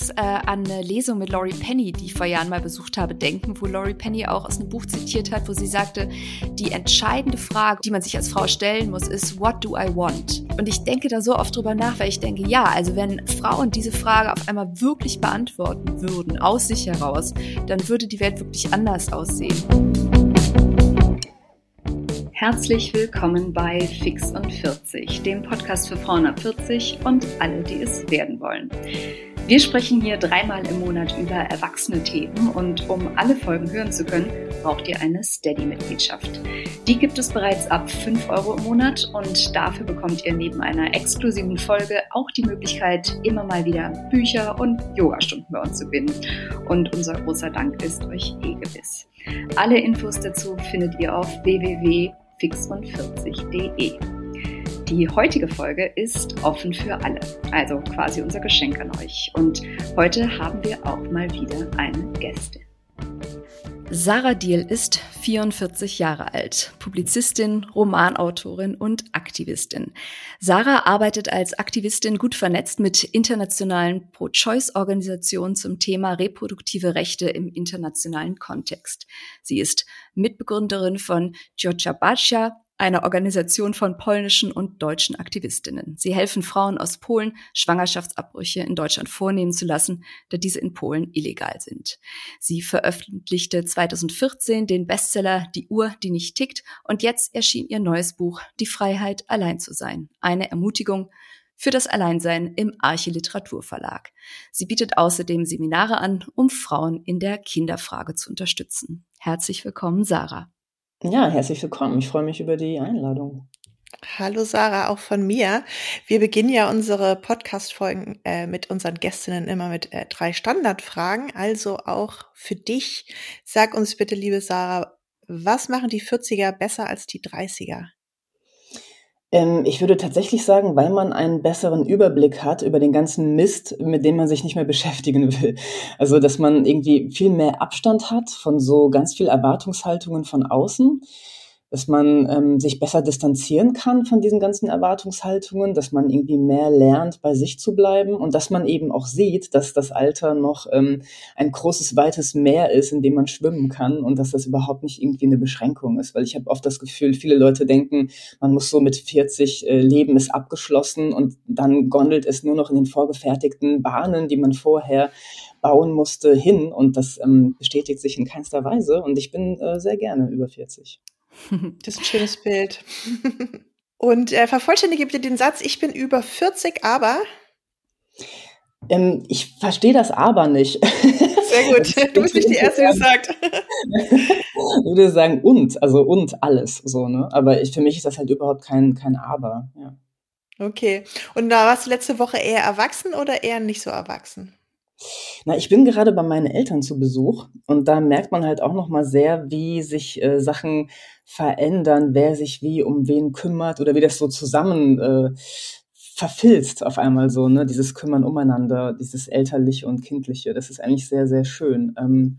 muss äh, an eine Lesung mit Laurie Penny, die ich vor Jahren mal besucht habe, denken, wo Laurie Penny auch aus einem Buch zitiert hat, wo sie sagte, die entscheidende Frage, die man sich als Frau stellen muss, ist, what do I want? Und ich denke da so oft drüber nach, weil ich denke, ja, also wenn Frauen diese Frage auf einmal wirklich beantworten würden, aus sich heraus, dann würde die Welt wirklich anders aussehen. Herzlich willkommen bei Fix und 40, dem Podcast für Frauen ab 40 und alle, die es werden wollen. Wir sprechen hier dreimal im Monat über erwachsene Themen und um alle Folgen hören zu können, braucht ihr eine Steady-Mitgliedschaft. Die gibt es bereits ab 5 Euro im Monat und dafür bekommt ihr neben einer exklusiven Folge auch die Möglichkeit, immer mal wieder Bücher und Yogastunden bei uns zu gewinnen. Und unser großer Dank ist euch eh gewiss. Alle Infos dazu findet ihr auf www fix40.de. Die heutige Folge ist offen für alle, also quasi unser Geschenk an euch. Und heute haben wir auch mal wieder eine Gästin. Sarah Diel ist 44 Jahre alt, Publizistin, Romanautorin und Aktivistin. Sarah arbeitet als Aktivistin gut vernetzt mit internationalen Pro-Choice-Organisationen zum Thema reproduktive Rechte im internationalen Kontext. Sie ist Mitbegründerin von Georgia Bacia, einer Organisation von polnischen und deutschen Aktivistinnen. Sie helfen Frauen aus Polen, Schwangerschaftsabbrüche in Deutschland vornehmen zu lassen, da diese in Polen illegal sind. Sie veröffentlichte 2014 den Bestseller Die Uhr, die nicht tickt und jetzt erschien ihr neues Buch Die Freiheit, allein zu sein. Eine Ermutigung für das Alleinsein im Arche Literaturverlag. Sie bietet außerdem Seminare an, um Frauen in der Kinderfrage zu unterstützen. Herzlich willkommen, Sarah. Ja, herzlich willkommen. Ich freue mich über die Einladung. Hallo Sarah, auch von mir. Wir beginnen ja unsere Podcast-Folgen äh, mit unseren Gästinnen immer mit äh, drei Standardfragen. Also auch für dich. Sag uns bitte, liebe Sarah, was machen die 40er besser als die 30er? Ähm, ich würde tatsächlich sagen, weil man einen besseren Überblick hat über den ganzen Mist, mit dem man sich nicht mehr beschäftigen will. Also, dass man irgendwie viel mehr Abstand hat von so ganz viel Erwartungshaltungen von außen dass man ähm, sich besser distanzieren kann von diesen ganzen Erwartungshaltungen, dass man irgendwie mehr lernt, bei sich zu bleiben und dass man eben auch sieht, dass das Alter noch ähm, ein großes, weites Meer ist, in dem man schwimmen kann und dass das überhaupt nicht irgendwie eine Beschränkung ist. Weil ich habe oft das Gefühl, viele Leute denken, man muss so mit 40 äh, Leben ist abgeschlossen und dann gondelt es nur noch in den vorgefertigten Bahnen, die man vorher bauen musste, hin und das ähm, bestätigt sich in keinster Weise und ich bin äh, sehr gerne über 40. Das ist ein schönes Bild. Und äh, vervollständige bitte den Satz, ich bin über 40, aber. Ähm, ich verstehe das aber nicht. Sehr gut. Du bist nicht die Erste, die sagt. ich würde sagen und, also und alles so, ne? Aber ich, für mich ist das halt überhaupt kein, kein Aber. Ja. Okay. Und da warst du letzte Woche eher erwachsen oder eher nicht so erwachsen? Na, ich bin gerade bei meinen Eltern zu Besuch und da merkt man halt auch noch mal sehr, wie sich äh, Sachen verändern, wer sich wie um wen kümmert oder wie das so zusammen äh, verfilzt auf einmal so, ne? Dieses Kümmern umeinander, dieses elterliche und kindliche, das ist eigentlich sehr, sehr schön. Ähm,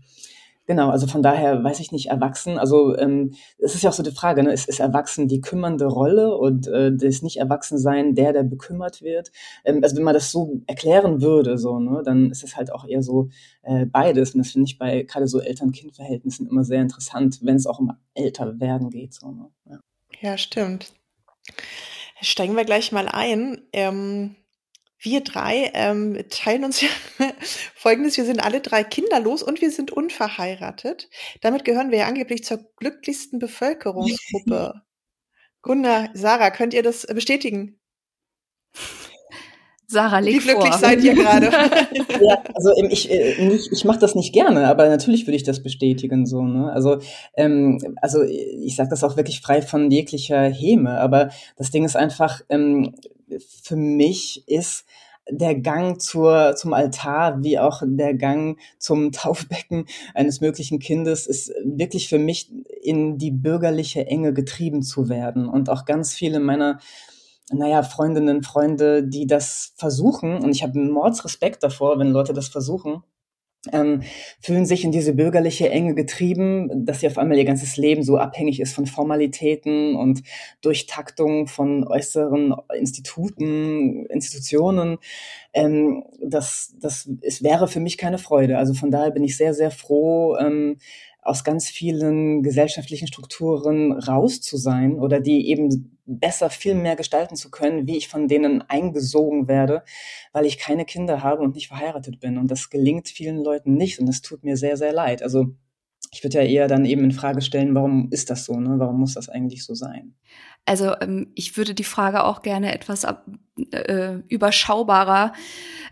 Genau, also von daher weiß ich nicht, erwachsen, also ähm, es ist ja auch so die Frage, ne? ist, ist erwachsen die kümmernde Rolle und äh, das nicht erwachsen sein der, der bekümmert wird? Ähm, also wenn man das so erklären würde, so, ne, dann ist es halt auch eher so äh, beides. Und das finde ich bei gerade so Eltern-Kind-Verhältnissen immer sehr interessant, wenn es auch um älter werden geht. So, ne? ja. ja, stimmt. Steigen wir gleich mal ein. Ähm wir drei ähm, teilen uns ja folgendes, wir sind alle drei kinderlos und wir sind unverheiratet. Damit gehören wir ja angeblich zur glücklichsten Bevölkerungsgruppe. Gunnar, Sarah, könnt ihr das bestätigen? Sarah, leg Wie glücklich vor. seid ihr gerade? ja, also ähm, ich, äh, nicht, ich mache das nicht gerne, aber natürlich würde ich das bestätigen. so. Ne? Also, ähm, also ich sage das auch wirklich frei von jeglicher Häme, aber das Ding ist einfach, ähm, für mich ist der Gang zur, zum Altar wie auch der Gang zum Taufbecken eines möglichen Kindes ist wirklich für mich in die bürgerliche Enge getrieben zu werden. Und auch ganz viele meiner, naja, Freundinnen, Freunde, die das versuchen, und ich habe Mordsrespekt davor, wenn Leute das versuchen, ähm, fühlen sich in diese bürgerliche Enge getrieben, dass sie auf einmal ihr ganzes Leben so abhängig ist von Formalitäten und Durchtaktung von äußeren Instituten, Institutionen. Ähm, das, das es wäre für mich keine Freude. Also von daher bin ich sehr, sehr froh, ähm, aus ganz vielen gesellschaftlichen Strukturen raus zu sein oder die eben besser viel mehr gestalten zu können, wie ich von denen eingesogen werde, weil ich keine Kinder habe und nicht verheiratet bin. Und das gelingt vielen Leuten nicht und das tut mir sehr, sehr leid. Also ich würde ja eher dann eben in Frage stellen, warum ist das so? Ne? Warum muss das eigentlich so sein? Also ähm, ich würde die Frage auch gerne etwas äh, überschaubarer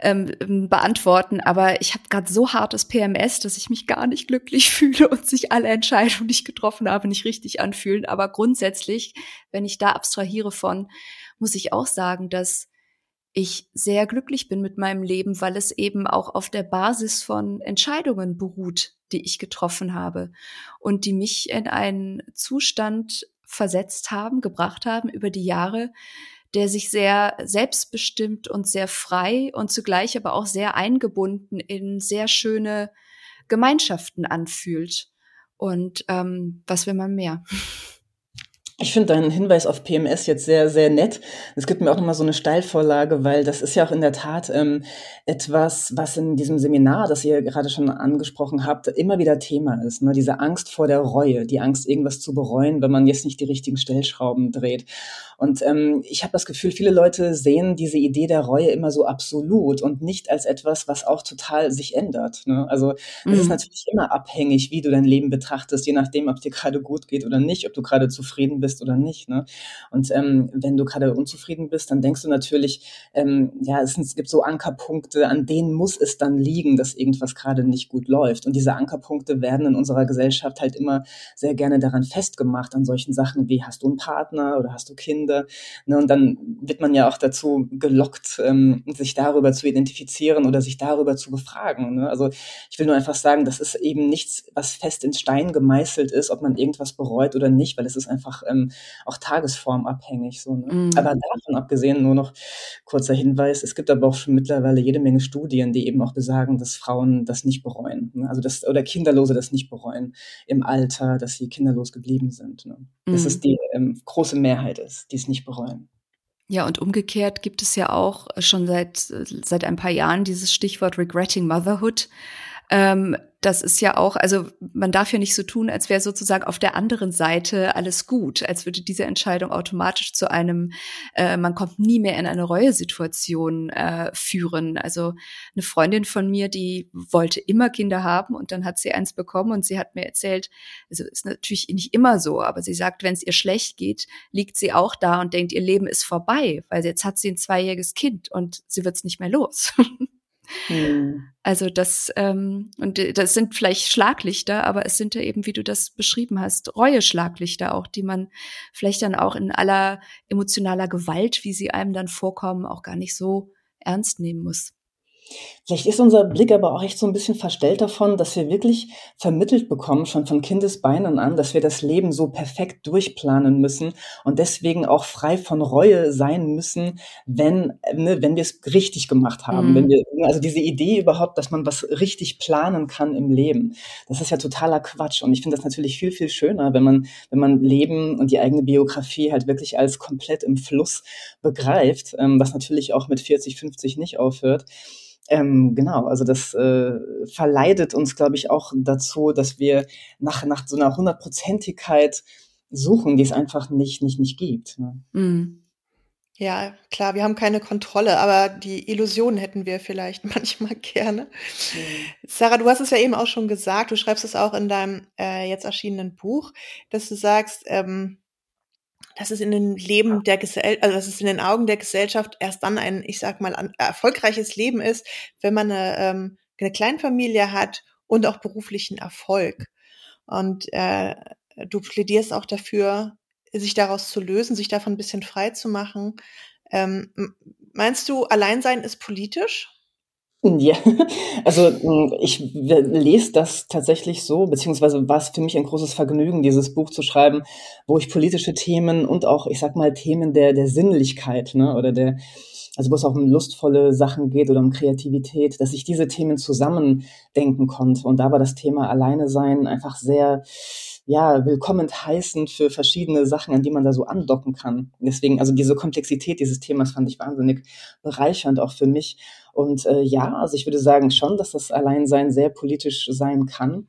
ähm, beantworten, aber ich habe gerade so hartes PMS, dass ich mich gar nicht glücklich fühle und sich alle Entscheidungen, die ich getroffen habe, nicht richtig anfühlen. Aber grundsätzlich, wenn ich da abstrahiere von, muss ich auch sagen, dass ich sehr glücklich bin mit meinem Leben, weil es eben auch auf der Basis von Entscheidungen beruht, die ich getroffen habe und die mich in einen Zustand versetzt haben, gebracht haben über die Jahre, der sich sehr selbstbestimmt und sehr frei und zugleich aber auch sehr eingebunden in sehr schöne Gemeinschaften anfühlt. Und ähm, was will man mehr? Ich finde deinen Hinweis auf PMS jetzt sehr, sehr nett. Es gibt mir auch nochmal so eine Steilvorlage, weil das ist ja auch in der Tat ähm, etwas, was in diesem Seminar, das ihr gerade schon angesprochen habt, immer wieder Thema ist. Ne? Diese Angst vor der Reue, die Angst, irgendwas zu bereuen, wenn man jetzt nicht die richtigen Stellschrauben dreht. Und ähm, ich habe das Gefühl, viele Leute sehen diese Idee der Reue immer so absolut und nicht als etwas, was auch total sich ändert. Ne? Also mhm. es ist mhm. natürlich immer abhängig, wie du dein Leben betrachtest, je nachdem, ob dir gerade gut geht oder nicht, ob du gerade zufrieden bist oder nicht. Ne? Und ähm, wenn du gerade unzufrieden bist, dann denkst du natürlich, ähm, ja, es, gibt so Ankerpunkte, an denen muss es dann liegen, dass irgendwas gerade nicht gut läuft. Und diese Ankerpunkte werden in unserer Gesellschaft halt immer sehr gerne daran festgemacht, an solchen Sachen wie hast du einen Partner oder hast du Kinder Kinder. Ne, und dann wird man ja auch dazu gelockt, ähm, sich darüber zu identifizieren oder sich darüber zu befragen. Ne? Also ich will nur einfach sagen, das ist eben nichts, was fest in Stein gemeißelt ist, ob man irgendwas bereut oder nicht, weil es ist einfach ähm, auch tagesformabhängig. So, ne? Mhm. Aber davon abgesehen nur noch kurzer Hinweis, es gibt aber auch schon mittlerweile jede Menge Studien, die eben auch besagen, dass Frauen das nicht bereuen. Ne? Also das, oder Kinderlose das nicht bereuen im Alter, dass sie kinderlos geblieben sind. Ne? Dass mhm. es die ähm, große Mehrheit ist, die die es nicht bereuen. Ja, und umgekehrt gibt es ja auch schon seit, seit ein paar Jahren dieses Stichwort Regretting Motherhood. Ähm, das ist ja auch, also man darf ja nicht so tun, als wäre sozusagen auf der anderen Seite alles gut, als würde diese Entscheidung automatisch zu einem, äh, man kommt nie mehr in eine Reuesituation äh, führen. Also eine Freundin von mir, die wollte immer Kinder haben und dann hat sie eins bekommen und sie hat mir erzählt, also ist natürlich nicht immer so, aber sie sagt, wenn es ihr schlecht geht, liegt sie auch da und denkt, ihr Leben ist vorbei, weil jetzt hat sie ein zweijähriges Kind und sie wird es nicht mehr los. Hm. Also das, ähm, und das sind vielleicht Schlaglichter, aber es sind ja eben, wie du das beschrieben hast, Reue-Schlaglichter auch, die man vielleicht dann auch in aller emotionaler Gewalt, wie sie einem dann vorkommen, auch gar nicht so ernst nehmen muss. Vielleicht ist unser Blick aber auch echt so ein bisschen verstellt davon, dass wir wirklich vermittelt bekommen, schon von Kindesbeinen an, dass wir das Leben so perfekt durchplanen müssen und deswegen auch frei von Reue sein müssen, wenn, ne, wenn wir es richtig gemacht haben. Mhm. Wenn wir, also diese Idee überhaupt, dass man was richtig planen kann im Leben, das ist ja totaler Quatsch. Und ich finde das natürlich viel, viel schöner, wenn man, wenn man Leben und die eigene Biografie halt wirklich als komplett im Fluss begreift, ähm, was natürlich auch mit 40, 50 nicht aufhört. Ähm, genau, also das äh, verleitet uns, glaube ich, auch dazu, dass wir nach, nach so einer Hundertprozentigkeit suchen, die es einfach nicht, nicht, nicht gibt. Ne? Mhm. Ja, klar, wir haben keine Kontrolle, aber die Illusion hätten wir vielleicht manchmal gerne. Mhm. Sarah, du hast es ja eben auch schon gesagt, du schreibst es auch in deinem äh, jetzt erschienenen Buch, dass du sagst, ähm, dass es in den Leben der Gesellschaft, also dass es in den Augen der Gesellschaft erst dann ein, ich sag mal, ein erfolgreiches Leben ist, wenn man eine, ähm, eine Kleinfamilie hat und auch beruflichen Erfolg. Und äh, du plädierst auch dafür, sich daraus zu lösen, sich davon ein bisschen frei zu machen. Ähm, meinst du, Alleinsein ist politisch? Ja, also hm, ich lese das tatsächlich so, beziehungsweise war es für mich ein großes Vergnügen, dieses Buch zu schreiben, wo ich politische Themen und auch, ich sag mal, Themen der, der Sinnlichkeit ne, oder der, also wo es auch um lustvolle Sachen geht oder um Kreativität, dass ich diese Themen zusammen denken konnte. Und da war das Thema Alleine sein einfach sehr, ja, willkommen heißend für verschiedene Sachen, an die man da so andocken kann. Deswegen, also diese Komplexität dieses Themas fand ich wahnsinnig bereichernd auch für mich. Und äh, ja, also ich würde sagen schon, dass das Alleinsein sehr politisch sein kann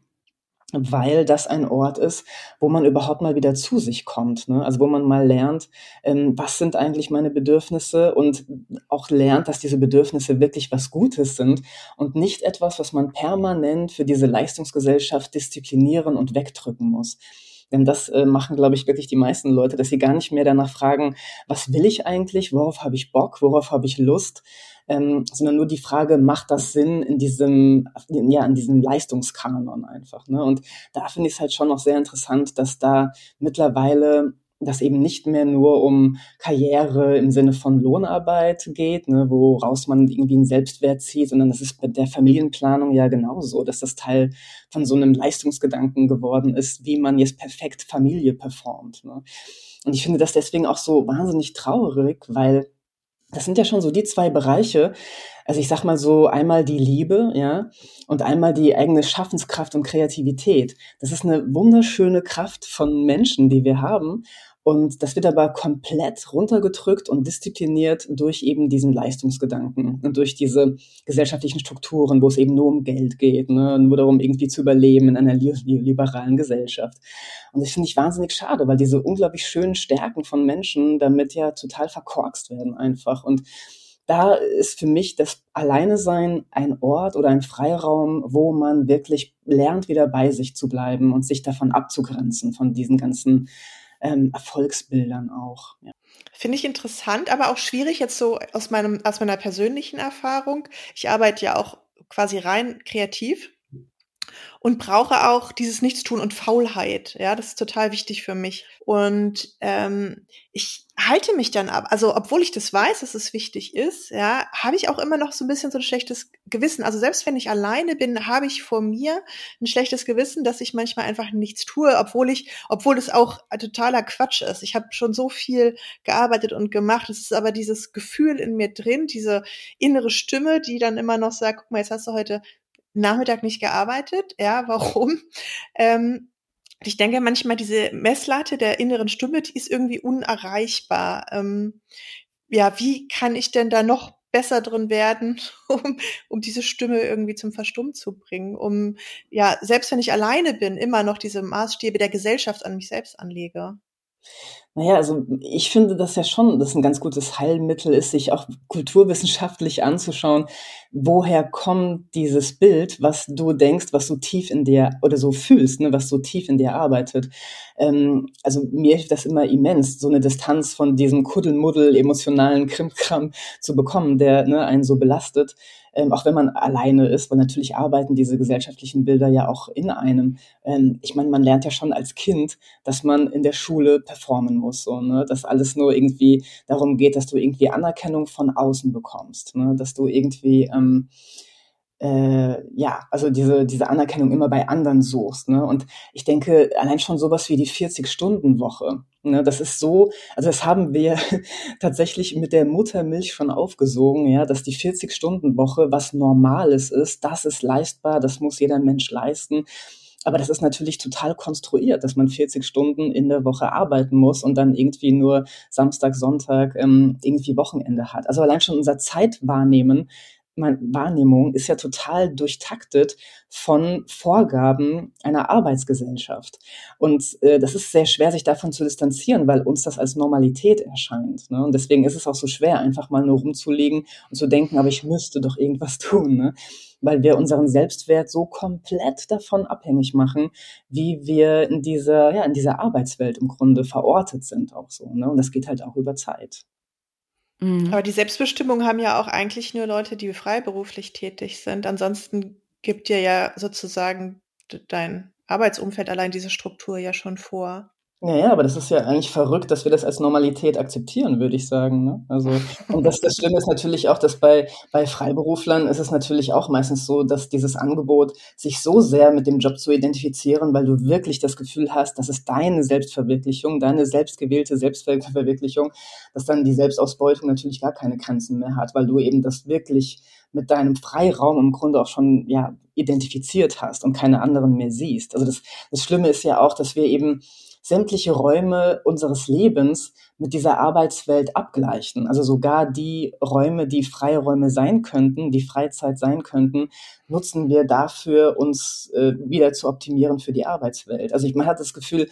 weil das ein Ort ist, wo man überhaupt mal wieder zu sich kommt. Ne? Also wo man mal lernt, ähm, was sind eigentlich meine Bedürfnisse und auch lernt, dass diese Bedürfnisse wirklich was Gutes sind und nicht etwas, was man permanent für diese Leistungsgesellschaft disziplinieren und wegdrücken muss. Denn das äh, machen, glaube ich, wirklich die meisten Leute, dass sie gar nicht mehr danach fragen, was will ich eigentlich, worauf habe ich Bock, worauf habe ich Lust, ähm, sondern nur die Frage, macht das Sinn in diesem, ja, in diesem Leistungskanon einfach. Ne? Und da finde ich es halt schon noch sehr interessant, dass da mittlerweile das eben nicht mehr nur um Karriere im Sinne von Lohnarbeit geht, ne, woraus man irgendwie einen Selbstwert zieht, sondern das ist bei der Familienplanung ja genauso, dass das Teil von so einem Leistungsgedanken geworden ist, wie man jetzt perfekt Familie performt. Ne. Und ich finde das deswegen auch so wahnsinnig traurig, weil das sind ja schon so die zwei Bereiche. Also ich sag mal so einmal die Liebe, ja, und einmal die eigene Schaffenskraft und Kreativität. Das ist eine wunderschöne Kraft von Menschen, die wir haben. Und das wird aber komplett runtergedrückt und diszipliniert durch eben diesen Leistungsgedanken und durch diese gesellschaftlichen Strukturen, wo es eben nur um Geld geht, ne? nur darum, irgendwie zu überleben in einer liberalen Gesellschaft. Und das finde ich wahnsinnig schade, weil diese unglaublich schönen Stärken von Menschen damit ja total verkorkst werden einfach. Und da ist für mich das Alleine sein ein Ort oder ein Freiraum, wo man wirklich lernt, wieder bei sich zu bleiben und sich davon abzugrenzen, von diesen ganzen ähm, Erfolgsbildern auch. Ja. Finde ich interessant, aber auch schwierig jetzt so aus meinem, aus meiner persönlichen Erfahrung. Ich arbeite ja auch quasi rein kreativ und brauche auch dieses Nichtstun und Faulheit. Ja, das ist total wichtig für mich. Und ähm, ich halte mich dann ab. Also, obwohl ich das weiß, dass es wichtig ist, ja, habe ich auch immer noch so ein bisschen so ein schlechtes Gewissen. Also selbst wenn ich alleine bin, habe ich vor mir ein schlechtes Gewissen, dass ich manchmal einfach nichts tue, obwohl ich, obwohl es auch totaler Quatsch ist. Ich habe schon so viel gearbeitet und gemacht. Es ist aber dieses Gefühl in mir drin, diese innere Stimme, die dann immer noch sagt, guck mal, jetzt hast du heute Nachmittag nicht gearbeitet. Ja, warum? Ähm, ich denke manchmal, diese Messlatte der inneren Stimme, die ist irgendwie unerreichbar. Ähm, ja, wie kann ich denn da noch besser drin werden, um, um diese Stimme irgendwie zum Verstummen zu bringen, um, ja, selbst wenn ich alleine bin, immer noch diese Maßstäbe der Gesellschaft an mich selbst anlege. Naja, also ich finde das ja schon, dass ein ganz gutes Heilmittel ist, sich auch kulturwissenschaftlich anzuschauen, woher kommt dieses Bild, was du denkst, was so tief in dir oder so fühlst, ne, was so tief in dir arbeitet. Ähm, also mir hilft das immer immens, so eine Distanz von diesem Kuddelmuddel emotionalen Krimkram zu bekommen, der ne, einen so belastet ähm, auch wenn man alleine ist, weil natürlich arbeiten diese gesellschaftlichen Bilder ja auch in einem. Ähm, ich meine, man lernt ja schon als Kind, dass man in der Schule performen muss, so, ne? dass alles nur irgendwie darum geht, dass du irgendwie Anerkennung von außen bekommst, ne? dass du irgendwie ähm, äh, ja, also diese, diese Anerkennung immer bei anderen suchst. Ne? Und ich denke, allein schon sowas wie die 40-Stunden-Woche, ne, das ist so, also das haben wir tatsächlich mit der Muttermilch schon aufgesogen, ja, dass die 40-Stunden-Woche was Normales ist, das ist leistbar, das muss jeder Mensch leisten. Aber das ist natürlich total konstruiert, dass man 40 Stunden in der Woche arbeiten muss und dann irgendwie nur Samstag, Sonntag ähm, irgendwie Wochenende hat. Also allein schon unser Zeitwahrnehmen Wahrnehmung ist ja total durchtaktet von Vorgaben einer Arbeitsgesellschaft. Und äh, das ist sehr schwer, sich davon zu distanzieren, weil uns das als Normalität erscheint. Ne? Und deswegen ist es auch so schwer, einfach mal nur rumzulegen und zu denken, aber ich müsste doch irgendwas tun. Ne? Weil wir unseren Selbstwert so komplett davon abhängig machen, wie wir in dieser, ja, in dieser Arbeitswelt im Grunde verortet sind auch so. Ne? Und das geht halt auch über Zeit. Mhm. Aber die Selbstbestimmung haben ja auch eigentlich nur Leute, die freiberuflich tätig sind. Ansonsten gibt dir ja sozusagen dein Arbeitsumfeld allein diese Struktur ja schon vor. Naja, aber das ist ja eigentlich verrückt, dass wir das als Normalität akzeptieren, würde ich sagen. Ne? Also, und das, das Schlimme ist natürlich auch, dass bei, bei Freiberuflern ist es natürlich auch meistens so, dass dieses Angebot, sich so sehr mit dem Job zu identifizieren, weil du wirklich das Gefühl hast, das ist deine Selbstverwirklichung, deine selbstgewählte Selbstverwirklichung, dass dann die Selbstausbeutung natürlich gar keine Grenzen mehr hat, weil du eben das wirklich mit deinem Freiraum im Grunde auch schon ja, identifiziert hast und keine anderen mehr siehst. Also das, das Schlimme ist ja auch, dass wir eben sämtliche Räume unseres Lebens mit dieser Arbeitswelt abgleichen. Also sogar die Räume, die freie Räume sein könnten, die Freizeit sein könnten, nutzen wir dafür, uns äh, wieder zu optimieren für die Arbeitswelt. Also ich, man hat das Gefühl,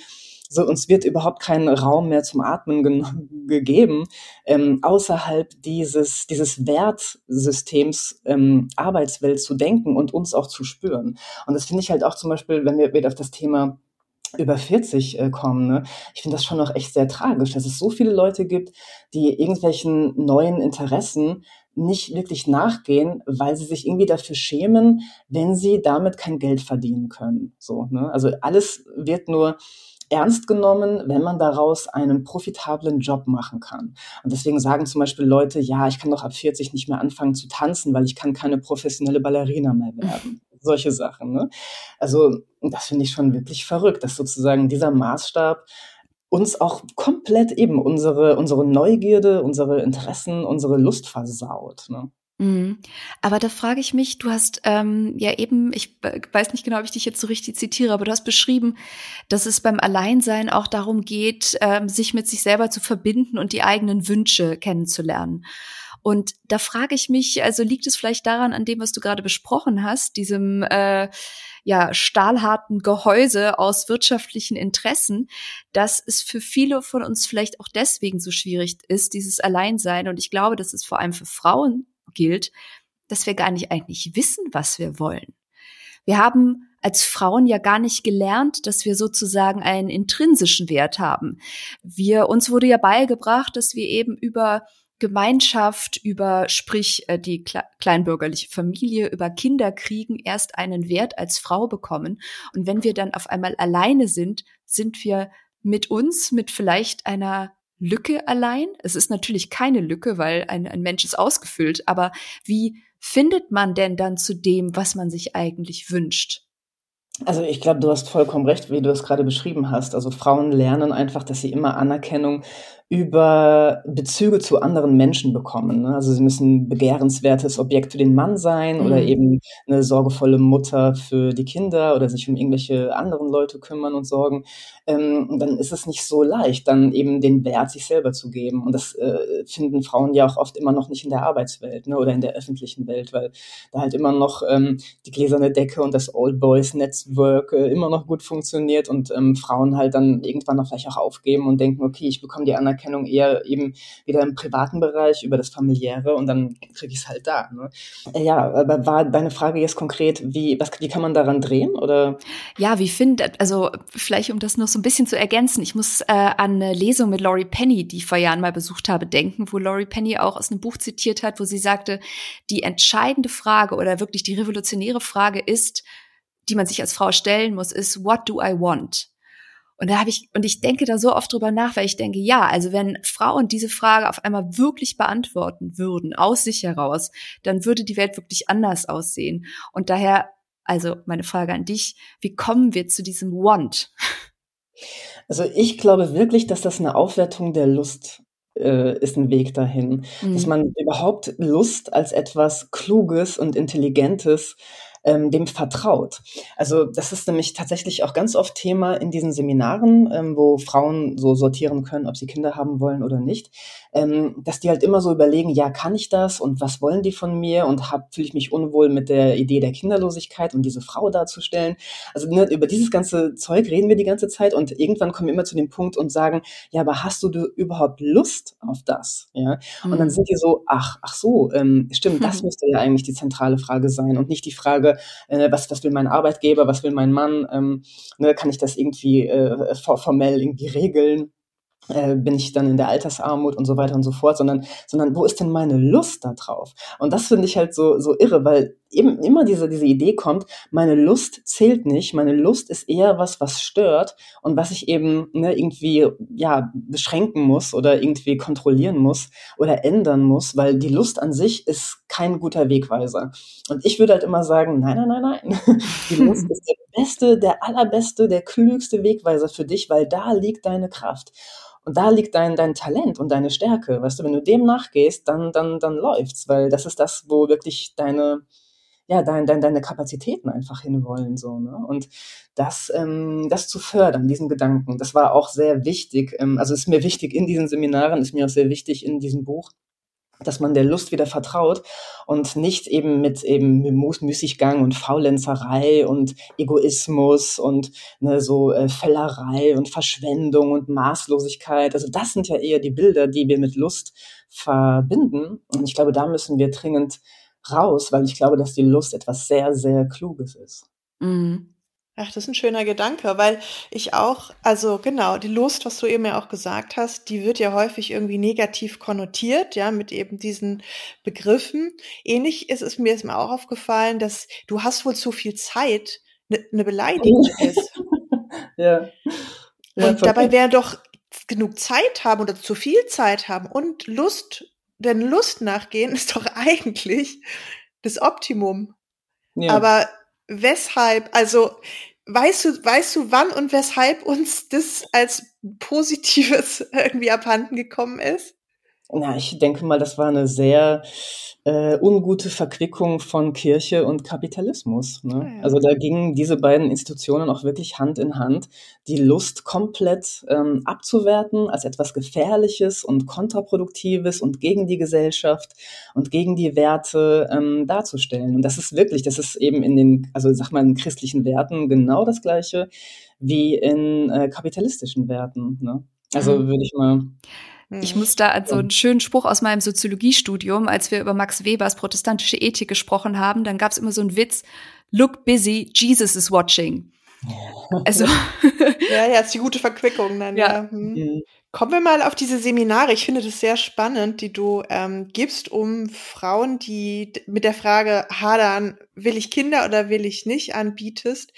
so uns wird überhaupt kein Raum mehr zum Atmen ge gegeben, ähm, außerhalb dieses, dieses Wertsystems ähm, Arbeitswelt zu denken und uns auch zu spüren. Und das finde ich halt auch zum Beispiel, wenn wir wieder auf das Thema über 40 äh, kommen. Ne? Ich finde das schon noch echt sehr tragisch, dass es so viele Leute gibt, die irgendwelchen neuen Interessen nicht wirklich nachgehen, weil sie sich irgendwie dafür schämen, wenn sie damit kein Geld verdienen können. So, ne? Also alles wird nur ernst genommen, wenn man daraus einen profitablen Job machen kann. Und deswegen sagen zum Beispiel Leute, ja, ich kann doch ab 40 nicht mehr anfangen zu tanzen, weil ich kann keine professionelle Ballerina mehr werden solche Sachen. Ne? Also das finde ich schon wirklich verrückt, dass sozusagen dieser Maßstab uns auch komplett eben unsere, unsere Neugierde, unsere Interessen, unsere Lust versaut. Ne? Mhm. Aber da frage ich mich, du hast ähm, ja eben, ich weiß nicht genau, ob ich dich jetzt so richtig zitiere, aber du hast beschrieben, dass es beim Alleinsein auch darum geht, ähm, sich mit sich selber zu verbinden und die eigenen Wünsche kennenzulernen. Und da frage ich mich, also liegt es vielleicht daran, an dem, was du gerade besprochen hast, diesem äh, ja stahlharten Gehäuse aus wirtschaftlichen Interessen, dass es für viele von uns vielleicht auch deswegen so schwierig ist, dieses Alleinsein. Und ich glaube, dass es vor allem für Frauen gilt, dass wir gar nicht eigentlich wissen, was wir wollen. Wir haben als Frauen ja gar nicht gelernt, dass wir sozusagen einen intrinsischen Wert haben. Wir, uns wurde ja beigebracht, dass wir eben über Gemeinschaft, über sprich äh, die kleinbürgerliche Familie, über Kinderkriegen erst einen Wert als Frau bekommen. Und wenn wir dann auf einmal alleine sind, sind wir mit uns, mit vielleicht einer Lücke allein. Es ist natürlich keine Lücke, weil ein, ein Mensch ist ausgefüllt. Aber wie findet man denn dann zu dem, was man sich eigentlich wünscht? Also ich glaube, du hast vollkommen recht, wie du es gerade beschrieben hast. Also Frauen lernen einfach, dass sie immer Anerkennung über Bezüge zu anderen Menschen bekommen. Ne? Also sie müssen begehrenswertes Objekt für den Mann sein mhm. oder eben eine sorgevolle Mutter für die Kinder oder sich um irgendwelche anderen Leute kümmern und sorgen. Ähm, dann ist es nicht so leicht, dann eben den Wert sich selber zu geben. Und das äh, finden Frauen ja auch oft immer noch nicht in der Arbeitswelt ne? oder in der öffentlichen Welt, weil da halt immer noch ähm, die gläserne Decke und das Old Boys Network äh, immer noch gut funktioniert und ähm, Frauen halt dann irgendwann noch vielleicht auch aufgeben und denken, okay, ich bekomme die Anerkennung Anerkennung eher eben wieder im privaten Bereich über das familiäre und dann kriege ich es halt da. Ne? Äh, ja, aber war deine Frage jetzt konkret, wie, was, wie kann man daran drehen oder? Ja, wie findet, also vielleicht um das noch so ein bisschen zu ergänzen, ich muss äh, an eine Lesung mit Laurie Penny, die ich vor Jahren mal besucht habe, denken, wo Laurie Penny auch aus einem Buch zitiert hat, wo sie sagte, die entscheidende Frage oder wirklich die revolutionäre Frage ist, die man sich als Frau stellen muss, ist, what do I want? Und da habe ich, und ich denke da so oft drüber nach, weil ich denke, ja, also wenn Frauen diese Frage auf einmal wirklich beantworten würden, aus sich heraus, dann würde die Welt wirklich anders aussehen. Und daher, also meine Frage an dich, wie kommen wir zu diesem Want? Also ich glaube wirklich, dass das eine Aufwertung der Lust äh, ist ein Weg dahin. Mhm. Dass man überhaupt Lust als etwas Kluges und Intelligentes ähm, dem vertraut. Also das ist nämlich tatsächlich auch ganz oft Thema in diesen Seminaren, ähm, wo Frauen so sortieren können, ob sie Kinder haben wollen oder nicht, ähm, dass die halt immer so überlegen, ja, kann ich das und was wollen die von mir und fühle ich mich unwohl mit der Idee der Kinderlosigkeit und diese Frau darzustellen. Also ne, über dieses ganze Zeug reden wir die ganze Zeit und irgendwann kommen wir immer zu dem Punkt und sagen, ja, aber hast du überhaupt Lust auf das? Ja, mhm. und dann mhm. sind die so, ach, ach so, ähm, stimmt, das müsste ja eigentlich die zentrale Frage sein und nicht die Frage, äh, was, was will mein Arbeitgeber, was will mein Mann, ähm, ne, kann ich das irgendwie äh, formell irgendwie regeln? Äh, bin ich dann in der Altersarmut und so weiter und so fort, sondern, sondern wo ist denn meine Lust da drauf? Und das finde ich halt so, so irre, weil eben immer diese, diese Idee kommt, meine Lust zählt nicht, meine Lust ist eher was, was stört und was ich eben ne, irgendwie ja beschränken muss oder irgendwie kontrollieren muss oder ändern muss, weil die Lust an sich ist kein guter Wegweiser. Und ich würde halt immer sagen, nein, nein, nein, nein. Die Lust ist der beste, der allerbeste, der klügste Wegweiser für dich, weil da liegt deine Kraft. Und da liegt dein, dein Talent und deine Stärke. Weißt du, wenn du dem nachgehst, dann, dann, dann läuft's, weil das ist das, wo wirklich deine, ja, dein, dein, deine Kapazitäten einfach hinwollen, so, ne? Und das, ähm, das zu fördern, diesen Gedanken, das war auch sehr wichtig. Ähm, also ist mir wichtig in diesen Seminaren, ist mir auch sehr wichtig in diesem Buch, dass man der Lust wieder vertraut und nicht eben mit eben Müßiggang und Faulenzerei und Egoismus und ne, so äh, Fällerei und Verschwendung und Maßlosigkeit. Also das sind ja eher die Bilder, die wir mit Lust verbinden. Und ich glaube, da müssen wir dringend raus, weil ich glaube, dass die Lust etwas sehr, sehr Kluges ist. Mhm. Ach, das ist ein schöner Gedanke, weil ich auch, also genau, die Lust, was du eben ja auch gesagt hast, die wird ja häufig irgendwie negativ konnotiert, ja, mit eben diesen Begriffen. Ähnlich ist es mir ist mir auch aufgefallen, dass du hast wohl zu viel Zeit, eine ne Beleidigung ist. ja. ja. Und dabei wäre doch genug Zeit haben oder zu viel Zeit haben und Lust, denn Lust nachgehen ist doch eigentlich das Optimum. Ja. Aber weshalb, also weißt du, weißt du, wann und weshalb uns das als Positives irgendwie abhanden gekommen ist? Na, ich denke mal, das war eine sehr äh, ungute Verquickung von Kirche und Kapitalismus. Ne? Ah, ja. Also da gingen diese beiden Institutionen auch wirklich Hand in Hand, die Lust komplett ähm, abzuwerten als etwas Gefährliches und Kontraproduktives und gegen die Gesellschaft und gegen die Werte ähm, darzustellen. Und das ist wirklich, das ist eben in den, also sag mal, in christlichen Werten genau das Gleiche wie in äh, kapitalistischen Werten. Ne? Also mhm. würde ich mal ich mhm. muss da an so einen schönen Spruch aus meinem Soziologiestudium, als wir über Max Webers protestantische Ethik gesprochen haben, dann gab es immer so einen Witz, look busy, Jesus is watching. Also. ja, ja, ist die gute Verquickung dann, ja. ja. Hm. Mhm. Kommen wir mal auf diese Seminare. Ich finde das sehr spannend, die du ähm, gibst, um Frauen, die mit der Frage hadern, will ich Kinder oder will ich nicht, anbietest.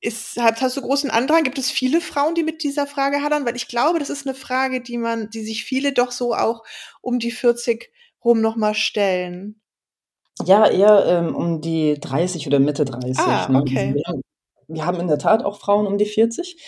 Ist, hast, hast du großen Andrang? Gibt es viele Frauen, die mit dieser Frage hadern? Weil ich glaube, das ist eine Frage, die man, die sich viele doch so auch um die 40 rum nochmal stellen. Ja, eher ähm, um die 30 oder Mitte 30. Ah, ne? okay. Ne? Wir, wir haben in der Tat auch Frauen um die 40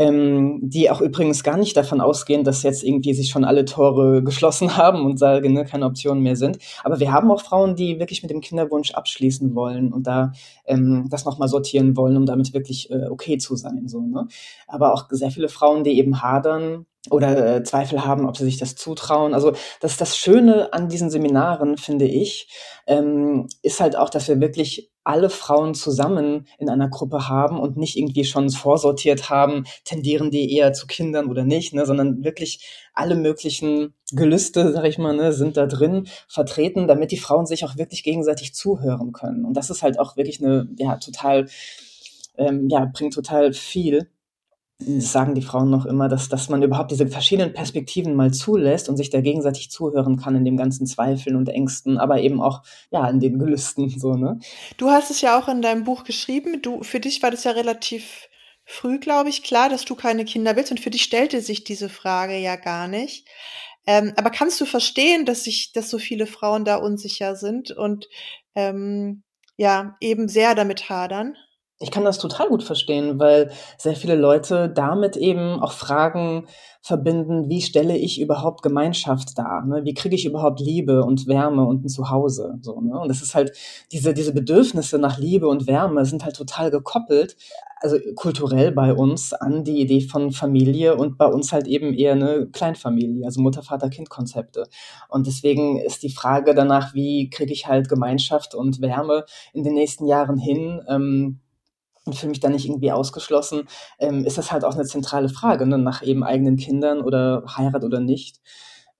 ähm, die auch übrigens gar nicht davon ausgehen, dass jetzt irgendwie sich schon alle Tore geschlossen haben und sagen, ne, keine Optionen mehr sind. Aber wir haben auch Frauen, die wirklich mit dem Kinderwunsch abschließen wollen und da ähm, das nochmal sortieren wollen, um damit wirklich äh, okay zu sein. So, ne? Aber auch sehr viele Frauen, die eben hadern oder äh, Zweifel haben, ob sie sich das zutrauen. Also das das Schöne an diesen Seminaren, finde ich, ähm, ist halt auch, dass wir wirklich alle Frauen zusammen in einer Gruppe haben und nicht irgendwie schon vorsortiert haben, tendieren die eher zu Kindern oder nicht, ne, sondern wirklich alle möglichen Gelüste, sag ich mal, ne, sind da drin vertreten, damit die Frauen sich auch wirklich gegenseitig zuhören können. Und das ist halt auch wirklich eine, ja, total, ähm, ja, bringt total viel sagen die Frauen noch immer, dass, dass man überhaupt diese verschiedenen Perspektiven mal zulässt und sich da gegenseitig zuhören kann in dem ganzen Zweifeln und Ängsten, aber eben auch, ja, in den Gelüsten, so, ne? Du hast es ja auch in deinem Buch geschrieben. Du, für dich war das ja relativ früh, glaube ich, klar, dass du keine Kinder willst und für dich stellte sich diese Frage ja gar nicht. Ähm, aber kannst du verstehen, dass sich, dass so viele Frauen da unsicher sind und, ähm, ja, eben sehr damit hadern? Ich kann das total gut verstehen, weil sehr viele Leute damit eben auch Fragen verbinden, wie stelle ich überhaupt Gemeinschaft dar? Ne? Wie kriege ich überhaupt Liebe und Wärme und ein Zuhause? So, ne? Und das ist halt, diese, diese Bedürfnisse nach Liebe und Wärme sind halt total gekoppelt, also kulturell bei uns an die Idee von Familie und bei uns halt eben eher eine Kleinfamilie, also Mutter, Vater, Kind Konzepte. Und deswegen ist die Frage danach, wie kriege ich halt Gemeinschaft und Wärme in den nächsten Jahren hin? Ähm, und fühle mich da nicht irgendwie ausgeschlossen, ähm, ist das halt auch eine zentrale Frage, ne, nach eben eigenen Kindern oder Heirat oder nicht.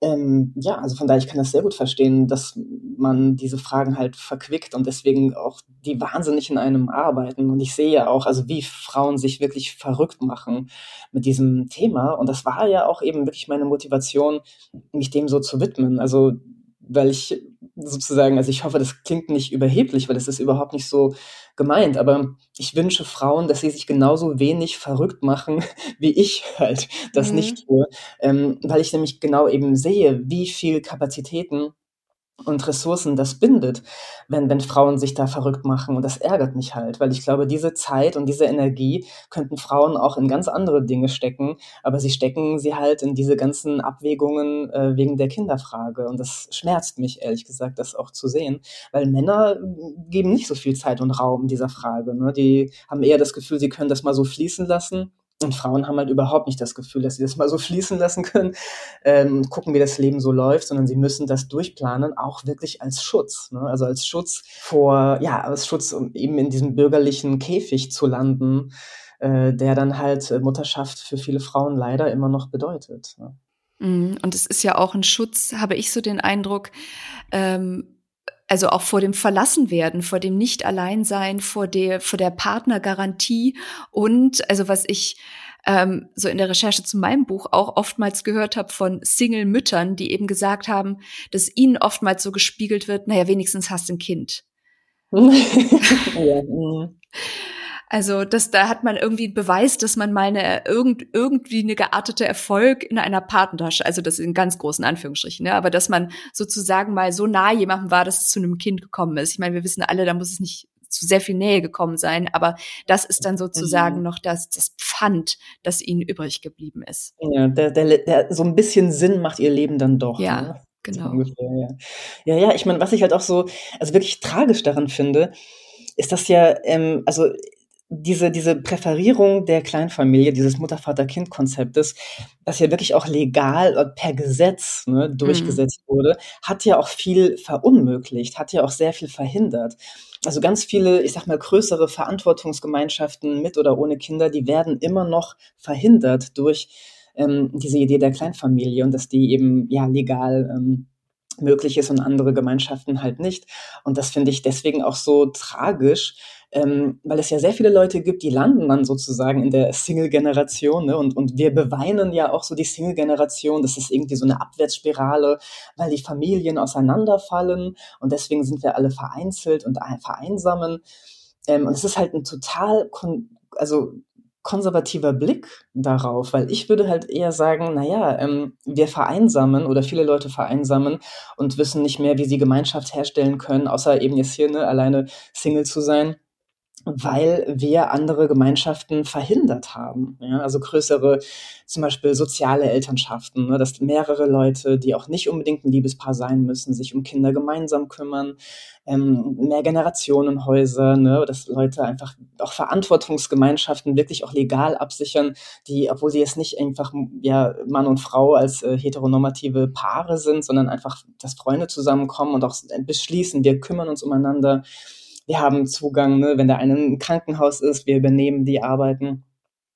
Ähm, ja, also von daher, ich kann das sehr gut verstehen, dass man diese Fragen halt verquickt und deswegen auch die wahnsinnig in einem arbeiten. Und ich sehe ja auch, also wie Frauen sich wirklich verrückt machen mit diesem Thema. Und das war ja auch eben wirklich meine Motivation, mich dem so zu widmen. Also weil ich sozusagen, also ich hoffe, das klingt nicht überheblich, weil das ist überhaupt nicht so gemeint, aber ich wünsche Frauen, dass sie sich genauso wenig verrückt machen, wie ich halt das mhm. nicht tue, ähm, weil ich nämlich genau eben sehe, wie viel Kapazitäten und Ressourcen das bindet, wenn, wenn Frauen sich da verrückt machen. Und das ärgert mich halt, weil ich glaube, diese Zeit und diese Energie könnten Frauen auch in ganz andere Dinge stecken, aber sie stecken sie halt in diese ganzen Abwägungen äh, wegen der Kinderfrage. Und das schmerzt mich, ehrlich gesagt, das auch zu sehen, weil Männer geben nicht so viel Zeit und Raum dieser Frage. Ne? Die haben eher das Gefühl, sie können das mal so fließen lassen und Frauen haben halt überhaupt nicht das Gefühl, dass sie das mal so fließen lassen können, ähm, gucken, wie das Leben so läuft, sondern sie müssen das durchplanen, auch wirklich als Schutz. Ne? Also als Schutz vor, ja, als Schutz, um eben in diesem bürgerlichen Käfig zu landen, äh, der dann halt äh, Mutterschaft für viele Frauen leider immer noch bedeutet. Ne? Mhm. Und es ist ja auch ein Schutz, habe ich so den Eindruck, ähm, also auch vor dem Verlassenwerden, vor dem Nicht-Alleinsein, vor der, vor der Partnergarantie und, also was ich ähm, so in der Recherche zu meinem Buch auch oftmals gehört habe von Single-Müttern, die eben gesagt haben, dass ihnen oftmals so gespiegelt wird, naja, wenigstens hast du ein Kind. ja. Also das, da hat man irgendwie einen Beweis, dass man mal eine irgend, irgendwie eine geartete Erfolg in einer Patentasche, also das in ganz großen Anführungsstrichen, ne, aber dass man sozusagen mal so nah jemandem war, dass es zu einem Kind gekommen ist. Ich meine, wir wissen alle, da muss es nicht zu sehr viel Nähe gekommen sein, aber das ist dann sozusagen mhm. noch das, das Pfand, das ihnen übrig geblieben ist. Ja, der, der, der, so ein bisschen Sinn macht ihr Leben dann doch. Ja. Ne? Genau. Ungefähr, ja. ja, ja, ich meine, was ich halt auch so, also wirklich tragisch daran finde, ist das ja, ähm, also diese, diese Präferierung der Kleinfamilie, dieses Mutter-Vater-Kind-Konzeptes, das ja wirklich auch legal per Gesetz ne, durchgesetzt mhm. wurde, hat ja auch viel verunmöglicht, hat ja auch sehr viel verhindert. Also ganz viele, ich sag mal, größere Verantwortungsgemeinschaften mit oder ohne Kinder, die werden immer noch verhindert durch ähm, diese Idee der Kleinfamilie und dass die eben ja legal ähm, möglich ist und andere Gemeinschaften halt nicht. Und das finde ich deswegen auch so tragisch, ähm, weil es ja sehr viele Leute gibt, die landen dann sozusagen in der Single-Generation ne? und, und wir beweinen ja auch so die Single-Generation, das ist irgendwie so eine Abwärtsspirale, weil die Familien auseinanderfallen und deswegen sind wir alle vereinzelt und vereinsamen. Ähm, und es ist halt ein total, also konservativer Blick darauf, weil ich würde halt eher sagen, naja, ähm, wir vereinsamen oder viele Leute vereinsamen und wissen nicht mehr, wie sie Gemeinschaft herstellen können, außer eben jetzt hier ne, alleine Single zu sein weil wir andere Gemeinschaften verhindert haben. Ja, also größere, zum Beispiel soziale Elternschaften, ne, dass mehrere Leute, die auch nicht unbedingt ein Liebespaar sein müssen, sich um Kinder gemeinsam kümmern, ähm, mehr Generationenhäuser, ne, dass Leute einfach auch Verantwortungsgemeinschaften wirklich auch legal absichern, die, obwohl sie jetzt nicht einfach ja Mann und Frau als äh, heteronormative Paare sind, sondern einfach, dass Freunde zusammenkommen und auch beschließen, wir kümmern uns umeinander wir haben Zugang, ne, wenn der eine im Krankenhaus ist, wir übernehmen die Arbeiten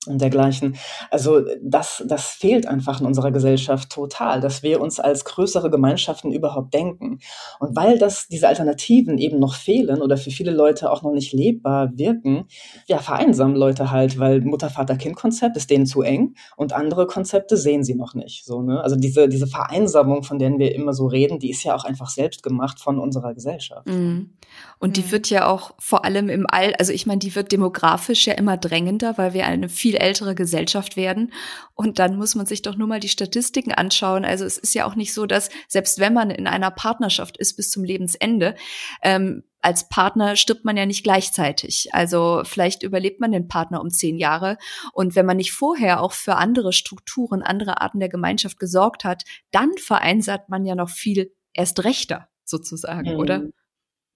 und dergleichen. Also das, das fehlt einfach in unserer Gesellschaft total, dass wir uns als größere Gemeinschaften überhaupt denken. Und weil das, diese Alternativen eben noch fehlen oder für viele Leute auch noch nicht lebbar wirken, ja, vereinsamen Leute halt, weil Mutter-Vater-Kind-Konzept ist denen zu eng und andere Konzepte sehen sie noch nicht. So, ne? Also diese, diese Vereinsamung, von der wir immer so reden, die ist ja auch einfach selbst gemacht von unserer Gesellschaft. Mhm. Und die mhm. wird ja auch vor allem im All, also ich meine, die wird demografisch ja immer drängender, weil wir eine viel ältere Gesellschaft werden. Und dann muss man sich doch nur mal die Statistiken anschauen. Also es ist ja auch nicht so, dass selbst wenn man in einer Partnerschaft ist bis zum Lebensende, ähm, als Partner stirbt man ja nicht gleichzeitig. Also vielleicht überlebt man den Partner um zehn Jahre. Und wenn man nicht vorher auch für andere Strukturen, andere Arten der Gemeinschaft gesorgt hat, dann vereinsert man ja noch viel erst rechter sozusagen, mhm. oder?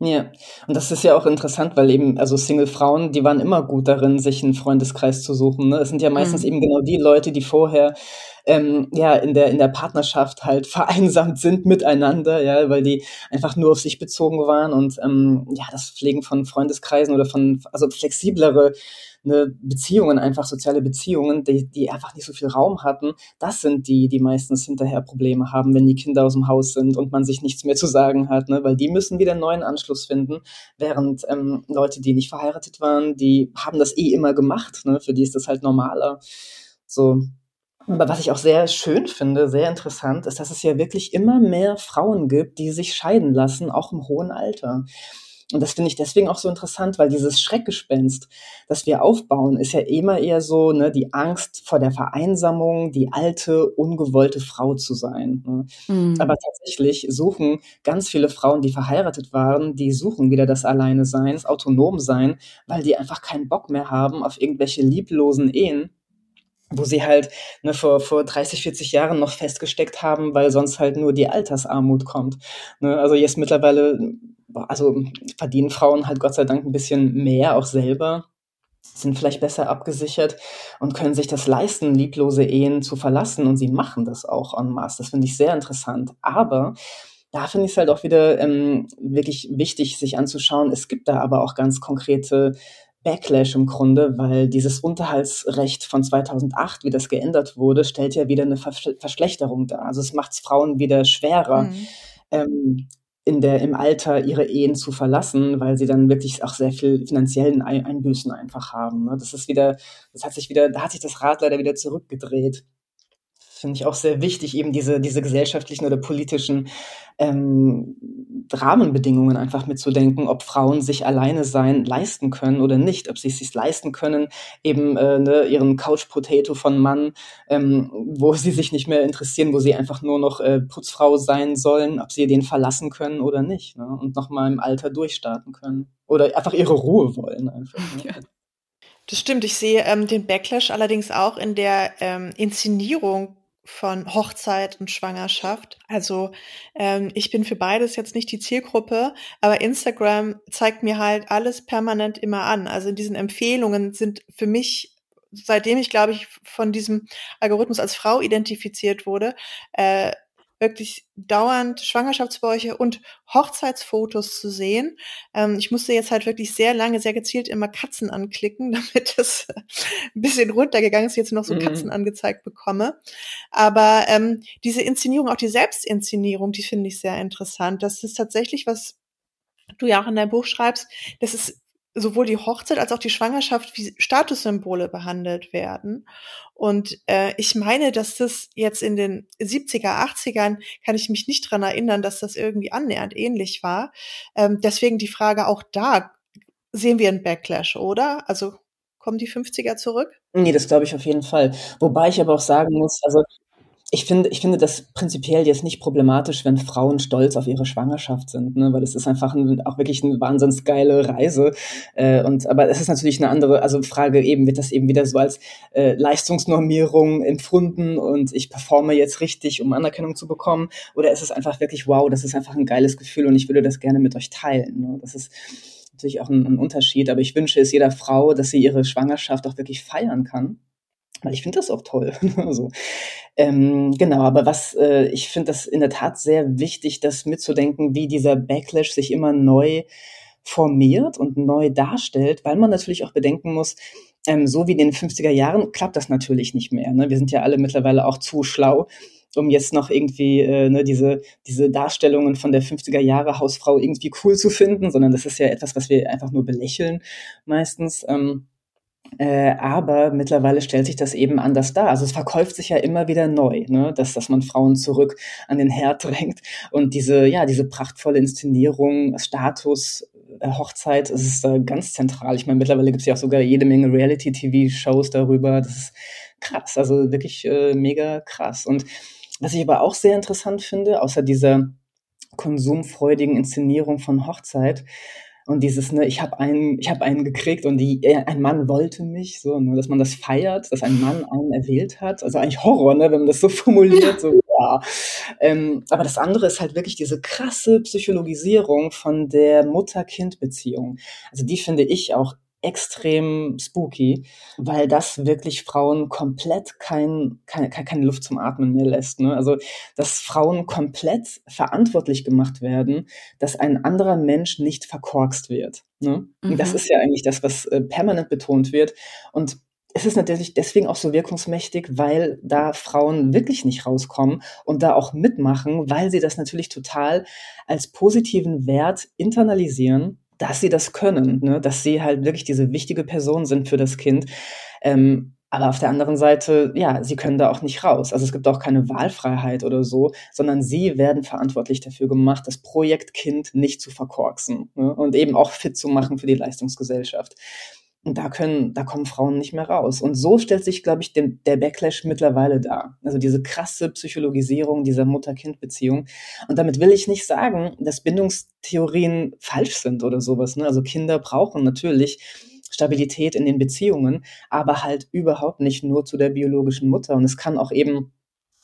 Ja, und das ist ja auch interessant, weil eben, also Single-Frauen, die waren immer gut darin, sich einen Freundeskreis zu suchen. Ne? Es sind ja meistens mhm. eben genau die Leute, die vorher ähm, ja in der in der Partnerschaft halt vereinsamt sind miteinander, ja, weil die einfach nur auf sich bezogen waren und ähm, ja das Pflegen von Freundeskreisen oder von also flexiblere ne, Beziehungen, einfach soziale Beziehungen, die, die einfach nicht so viel Raum hatten, das sind die, die meistens hinterher Probleme haben, wenn die Kinder aus dem Haus sind und man sich nichts mehr zu sagen hat, ne? weil die müssen wieder einen neuen Anschluss finden, während ähm, Leute, die nicht verheiratet waren, die haben das eh immer gemacht, ne? für die ist das halt normaler. So, was ich auch sehr schön finde, sehr interessant, ist, dass es ja wirklich immer mehr Frauen gibt, die sich scheiden lassen, auch im hohen Alter. Und das finde ich deswegen auch so interessant, weil dieses Schreckgespenst, das wir aufbauen, ist ja immer eher so, ne, die Angst vor der Vereinsamung, die alte, ungewollte Frau zu sein. Ne? Mhm. Aber tatsächlich suchen ganz viele Frauen, die verheiratet waren, die suchen wieder das Alleine sein, das Autonom sein, weil die einfach keinen Bock mehr haben auf irgendwelche lieblosen Ehen, wo sie halt ne, vor, vor 30, 40 Jahren noch festgesteckt haben, weil sonst halt nur die Altersarmut kommt. Ne? Also jetzt mittlerweile also verdienen Frauen halt Gott sei Dank ein bisschen mehr auch selber, sind vielleicht besser abgesichert und können sich das leisten, lieblose Ehen zu verlassen und sie machen das auch en masse. Das finde ich sehr interessant. Aber da finde ich es halt auch wieder ähm, wirklich wichtig, sich anzuschauen. Es gibt da aber auch ganz konkrete Backlash im Grunde, weil dieses Unterhaltsrecht von 2008, wie das geändert wurde, stellt ja wieder eine Verschlechterung dar. Also es macht es Frauen wieder schwerer, mhm. ähm, in der, im Alter ihre Ehen zu verlassen, weil sie dann wirklich auch sehr viel finanziellen Einbüßen einfach haben. Ne? Das ist wieder, das hat sich wieder, da hat sich das Rad leider wieder zurückgedreht finde ich auch sehr wichtig, eben diese, diese gesellschaftlichen oder politischen ähm, Rahmenbedingungen einfach mitzudenken, ob Frauen sich alleine sein leisten können oder nicht, ob sie es sich leisten können, eben äh, ne, ihren Couch Potato von Mann, ähm, wo sie sich nicht mehr interessieren, wo sie einfach nur noch äh, Putzfrau sein sollen, ob sie den verlassen können oder nicht ne, und nochmal im Alter durchstarten können oder einfach ihre Ruhe wollen einfach. Ne? Ja. Das stimmt. Ich sehe ähm, den Backlash allerdings auch in der ähm, Inszenierung von Hochzeit und Schwangerschaft. Also ähm, ich bin für beides jetzt nicht die Zielgruppe, aber Instagram zeigt mir halt alles permanent immer an. Also in diesen Empfehlungen sind für mich seitdem ich, glaube ich, von diesem Algorithmus als Frau identifiziert wurde, äh, wirklich dauernd Schwangerschaftsbäuche und Hochzeitsfotos zu sehen. Ähm, ich musste jetzt halt wirklich sehr lange, sehr gezielt immer Katzen anklicken, damit das ein bisschen runtergegangen ist, jetzt noch so mhm. Katzen angezeigt bekomme. Aber ähm, diese Inszenierung, auch die Selbstinszenierung, die finde ich sehr interessant. Das ist tatsächlich, was du ja auch in deinem Buch schreibst, das ist sowohl die Hochzeit als auch die Schwangerschaft wie Statussymbole behandelt werden. Und äh, ich meine, dass das jetzt in den 70er, 80ern, kann ich mich nicht dran erinnern, dass das irgendwie annähernd ähnlich war. Ähm, deswegen die Frage auch da, sehen wir einen Backlash, oder? Also kommen die 50er zurück? Nee, das glaube ich auf jeden Fall. Wobei ich aber auch sagen muss, also ich finde, ich finde das prinzipiell jetzt nicht problematisch, wenn Frauen stolz auf ihre Schwangerschaft sind, ne? weil es ist einfach ein, auch wirklich eine wahnsinns geile Reise. Äh, und aber es ist natürlich eine andere, also Frage eben wird das eben wieder so als äh, Leistungsnormierung empfunden und ich performe jetzt richtig, um Anerkennung zu bekommen, oder ist es einfach wirklich wow, das ist einfach ein geiles Gefühl und ich würde das gerne mit euch teilen. Ne? Das ist natürlich auch ein, ein Unterschied, aber ich wünsche es jeder Frau, dass sie ihre Schwangerschaft auch wirklich feiern kann weil ich finde das auch toll. also, ähm, genau, aber was äh, ich finde das in der Tat sehr wichtig, das mitzudenken, wie dieser Backlash sich immer neu formiert und neu darstellt, weil man natürlich auch bedenken muss, ähm, so wie in den 50er Jahren klappt das natürlich nicht mehr. Ne? Wir sind ja alle mittlerweile auch zu schlau, um jetzt noch irgendwie äh, ne, diese, diese Darstellungen von der 50er Jahre Hausfrau irgendwie cool zu finden, sondern das ist ja etwas, was wir einfach nur belächeln meistens. Ähm, äh, aber mittlerweile stellt sich das eben anders dar. Also es verkauft sich ja immer wieder neu, ne? dass, dass man Frauen zurück an den Herd drängt. Und diese, ja, diese prachtvolle Inszenierung, Status, äh, Hochzeit, das ist da ganz zentral. Ich meine, mittlerweile gibt es ja auch sogar jede Menge Reality-TV-Shows darüber. Das ist krass, also wirklich äh, mega krass. Und was ich aber auch sehr interessant finde, außer dieser konsumfreudigen Inszenierung von Hochzeit, und dieses, ne, ich habe einen, ich habe einen gekriegt und die, äh, ein Mann wollte mich, so, ne, dass man das feiert, dass ein Mann einen erwählt hat. Also eigentlich Horror, ne, wenn man das so formuliert, so, ja. Ähm, aber das andere ist halt wirklich diese krasse Psychologisierung von der Mutter-Kind-Beziehung. Also die finde ich auch extrem spooky, weil das wirklich Frauen komplett kein, keine, keine Luft zum Atmen mehr lässt. Ne? Also, dass Frauen komplett verantwortlich gemacht werden, dass ein anderer Mensch nicht verkorkst wird. Ne? Mhm. Das ist ja eigentlich das, was äh, permanent betont wird. Und es ist natürlich deswegen auch so wirkungsmächtig, weil da Frauen wirklich nicht rauskommen und da auch mitmachen, weil sie das natürlich total als positiven Wert internalisieren dass sie das können, ne? dass sie halt wirklich diese wichtige Person sind für das Kind. Ähm, Aber auf der anderen Seite, ja, sie können da auch nicht raus. Also es gibt auch keine Wahlfreiheit oder so, sondern sie werden verantwortlich dafür gemacht, das Projekt Kind nicht zu verkorksen ne? und eben auch fit zu machen für die Leistungsgesellschaft. Und da können, da kommen Frauen nicht mehr raus. Und so stellt sich, glaube ich, dem, der Backlash mittlerweile dar. Also diese krasse Psychologisierung dieser Mutter-Kind-Beziehung. Und damit will ich nicht sagen, dass Bindungstheorien falsch sind oder sowas. Ne? Also Kinder brauchen natürlich Stabilität in den Beziehungen, aber halt überhaupt nicht nur zu der biologischen Mutter. Und es kann auch eben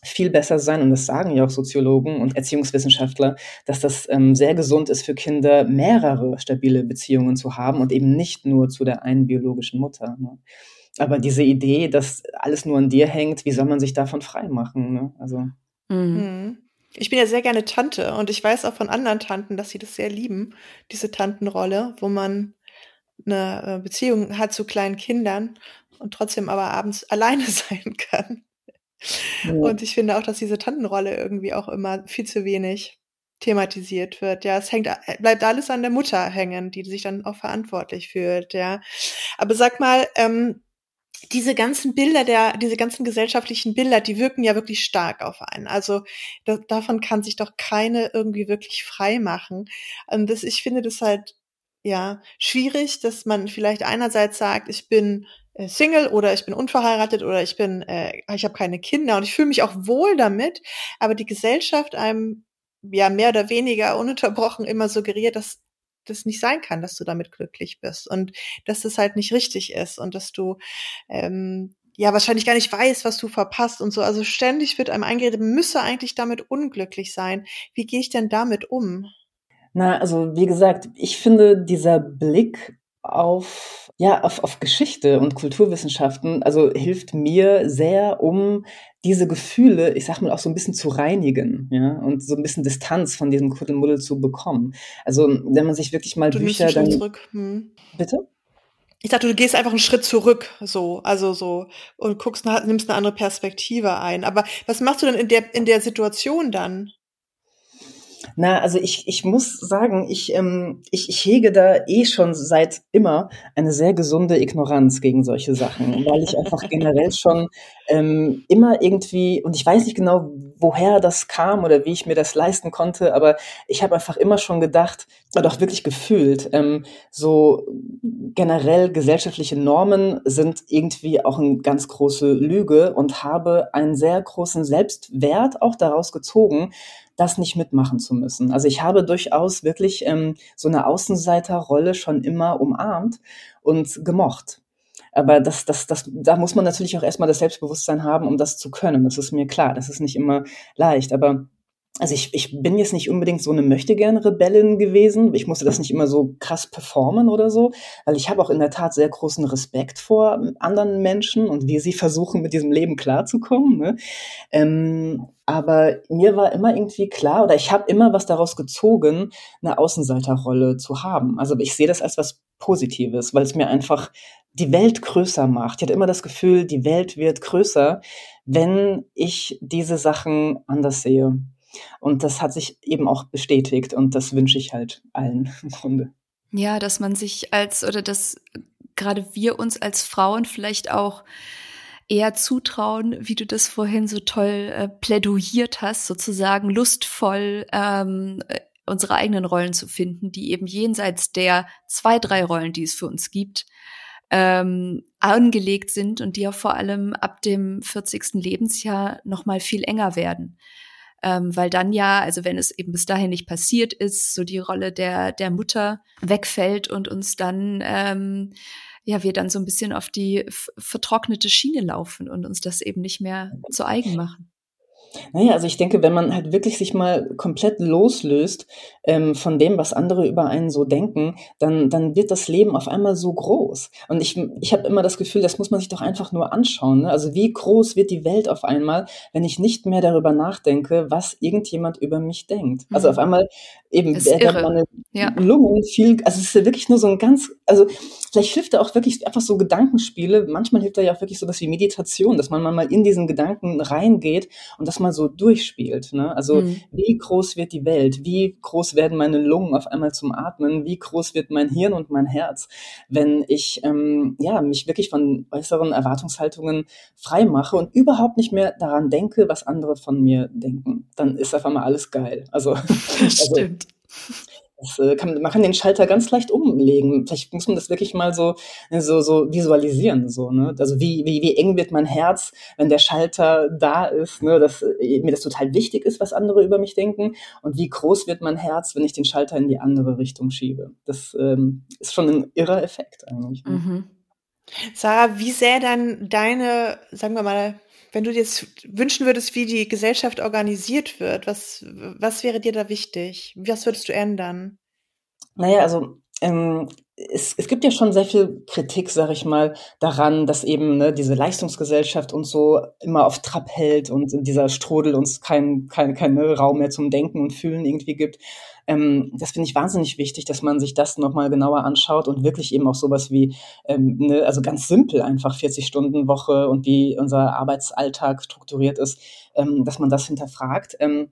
viel besser sein, und das sagen ja auch Soziologen und Erziehungswissenschaftler, dass das ähm, sehr gesund ist für Kinder, mehrere stabile Beziehungen zu haben und eben nicht nur zu der einen biologischen Mutter. Ne? Aber diese Idee, dass alles nur an dir hängt, wie soll man sich davon freimachen? Ne? Also. Mhm. mhm. Ich bin ja sehr gerne Tante und ich weiß auch von anderen Tanten, dass sie das sehr lieben, diese Tantenrolle, wo man eine äh, Beziehung hat zu kleinen Kindern und trotzdem aber abends alleine sein kann. Und ich finde auch, dass diese Tantenrolle irgendwie auch immer viel zu wenig thematisiert wird. Ja, es hängt, äh, bleibt alles an der Mutter hängen, die sich dann auch verantwortlich fühlt. Ja, aber sag mal, ähm, diese ganzen Bilder der, diese ganzen gesellschaftlichen Bilder, die wirken ja wirklich stark auf einen. Also da, davon kann sich doch keine irgendwie wirklich frei machen. Und das, ich finde das halt ja schwierig, dass man vielleicht einerseits sagt, ich bin Single oder ich bin unverheiratet oder ich bin, äh, ich habe keine Kinder und ich fühle mich auch wohl damit, aber die Gesellschaft einem ja mehr oder weniger ununterbrochen immer suggeriert, dass das nicht sein kann, dass du damit glücklich bist und dass das halt nicht richtig ist und dass du ähm, ja wahrscheinlich gar nicht weißt, was du verpasst und so. Also ständig wird einem eingeredet, müsse eigentlich damit unglücklich sein. Wie gehe ich denn damit um? Na, also wie gesagt, ich finde dieser Blick auf ja auf, auf Geschichte und Kulturwissenschaften also hilft mir sehr um diese Gefühle ich sag mal auch so ein bisschen zu reinigen ja und so ein bisschen Distanz von diesem Kuddelmuddel zu bekommen also wenn man sich wirklich mal du Bücher dann zurück. Hm. bitte ich dachte, du gehst einfach einen Schritt zurück, so, also so, und guckst, nimmst eine andere Perspektive ein. Aber was machst du denn in der, in der Situation dann? Na, also ich, ich muss sagen, ich, ähm, ich, ich hege da eh schon seit immer eine sehr gesunde Ignoranz gegen solche Sachen, weil ich einfach generell schon ähm, immer irgendwie, und ich weiß nicht genau, woher das kam oder wie ich mir das leisten konnte, aber ich habe einfach immer schon gedacht oder auch wirklich gefühlt, ähm, so generell gesellschaftliche Normen sind irgendwie auch eine ganz große Lüge und habe einen sehr großen Selbstwert auch daraus gezogen, das nicht mitmachen zu müssen. Also ich habe durchaus wirklich ähm, so eine Außenseiterrolle schon immer umarmt und gemocht. Aber das, das, das, da muss man natürlich auch erstmal das Selbstbewusstsein haben, um das zu können. Das ist mir klar. Das ist nicht immer leicht. Aber also ich, ich bin jetzt nicht unbedingt so eine Möchtegern-Rebellin gewesen. Ich musste das nicht immer so krass performen oder so, weil ich habe auch in der Tat sehr großen Respekt vor anderen Menschen und wie sie versuchen, mit diesem Leben klarzukommen. Ne? Ähm, aber mir war immer irgendwie klar, oder ich habe immer was daraus gezogen, eine Außenseiterrolle zu haben. Also ich sehe das als was Positives, weil es mir einfach die Welt größer macht. Ich hatte immer das Gefühl, die Welt wird größer, wenn ich diese Sachen anders sehe. Und das hat sich eben auch bestätigt und das wünsche ich halt allen im Grunde. Ja, dass man sich als oder dass gerade wir uns als Frauen vielleicht auch eher zutrauen, wie du das vorhin so toll äh, plädoyiert hast, sozusagen lustvoll ähm, äh, unsere eigenen Rollen zu finden, die eben jenseits der zwei, drei Rollen, die es für uns gibt, ähm, angelegt sind und die ja vor allem ab dem 40. Lebensjahr noch mal viel enger werden ähm, weil dann ja, also wenn es eben bis dahin nicht passiert ist, so die Rolle der, der Mutter wegfällt und uns dann, ähm, ja, wir dann so ein bisschen auf die vertrocknete Schiene laufen und uns das eben nicht mehr zu eigen machen. Naja, also ich denke, wenn man halt wirklich sich mal komplett loslöst ähm, von dem, was andere über einen so denken, dann, dann wird das Leben auf einmal so groß. Und ich, ich habe immer das Gefühl, das muss man sich doch einfach nur anschauen. Ne? Also wie groß wird die Welt auf einmal, wenn ich nicht mehr darüber nachdenke, was irgendjemand über mich denkt. Also mhm. Also auf einmal eben werden meine ja. Lungen viel, also es ist ja wirklich nur so ein ganz, also vielleicht hilft da auch wirklich einfach so Gedankenspiele. Manchmal hilft da ja auch wirklich sowas wie Meditation, dass man mal in diesen Gedanken reingeht und dass man mal so durchspielt. Ne? Also mhm. wie groß wird die Welt? Wie groß werden meine Lungen auf einmal zum Atmen? Wie groß wird mein Hirn und mein Herz, wenn ich ähm, ja mich wirklich von äußeren Erwartungshaltungen frei mache und überhaupt nicht mehr daran denke, was andere von mir denken? Dann ist auf einmal alles geil. Also, also Stimmt. Das, äh, kann, man kann den Schalter ganz leicht umlegen. Vielleicht muss man das wirklich mal so, so, so visualisieren. So, ne? Also wie, wie, wie eng wird mein Herz, wenn der Schalter da ist, ne? dass äh, mir das total wichtig ist, was andere über mich denken. Und wie groß wird mein Herz, wenn ich den Schalter in die andere Richtung schiebe. Das ähm, ist schon ein irrer Effekt eigentlich. Ne? Mhm. Sarah, wie sähe dann deine, sagen wir mal, wenn du dir jetzt wünschen würdest, wie die Gesellschaft organisiert wird, was, was wäre dir da wichtig? Was würdest du ändern? Naja, also ähm, es, es gibt ja schon sehr viel Kritik, sag ich mal, daran, dass eben ne, diese Leistungsgesellschaft uns so immer auf Trab hält und dieser Strudel uns keinen kein, kein Raum mehr zum Denken und Fühlen irgendwie gibt. Ähm, das finde ich wahnsinnig wichtig, dass man sich das nochmal genauer anschaut und wirklich eben auch sowas wie, ähm, ne, also ganz simpel einfach 40-Stunden-Woche und wie unser Arbeitsalltag strukturiert ist, ähm, dass man das hinterfragt. Ähm,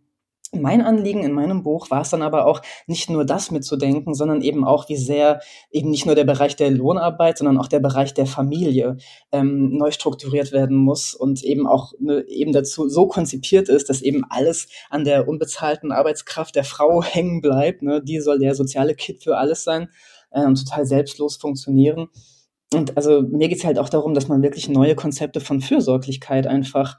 mein Anliegen in meinem Buch war es dann aber auch, nicht nur das mitzudenken, sondern eben auch, wie sehr eben nicht nur der Bereich der Lohnarbeit, sondern auch der Bereich der Familie ähm, neu strukturiert werden muss und eben auch ne, eben dazu so konzipiert ist, dass eben alles an der unbezahlten Arbeitskraft der Frau hängen bleibt. Ne? Die soll der soziale Kit für alles sein äh, und total selbstlos funktionieren. Und also mir geht es halt auch darum, dass man wirklich neue Konzepte von Fürsorglichkeit einfach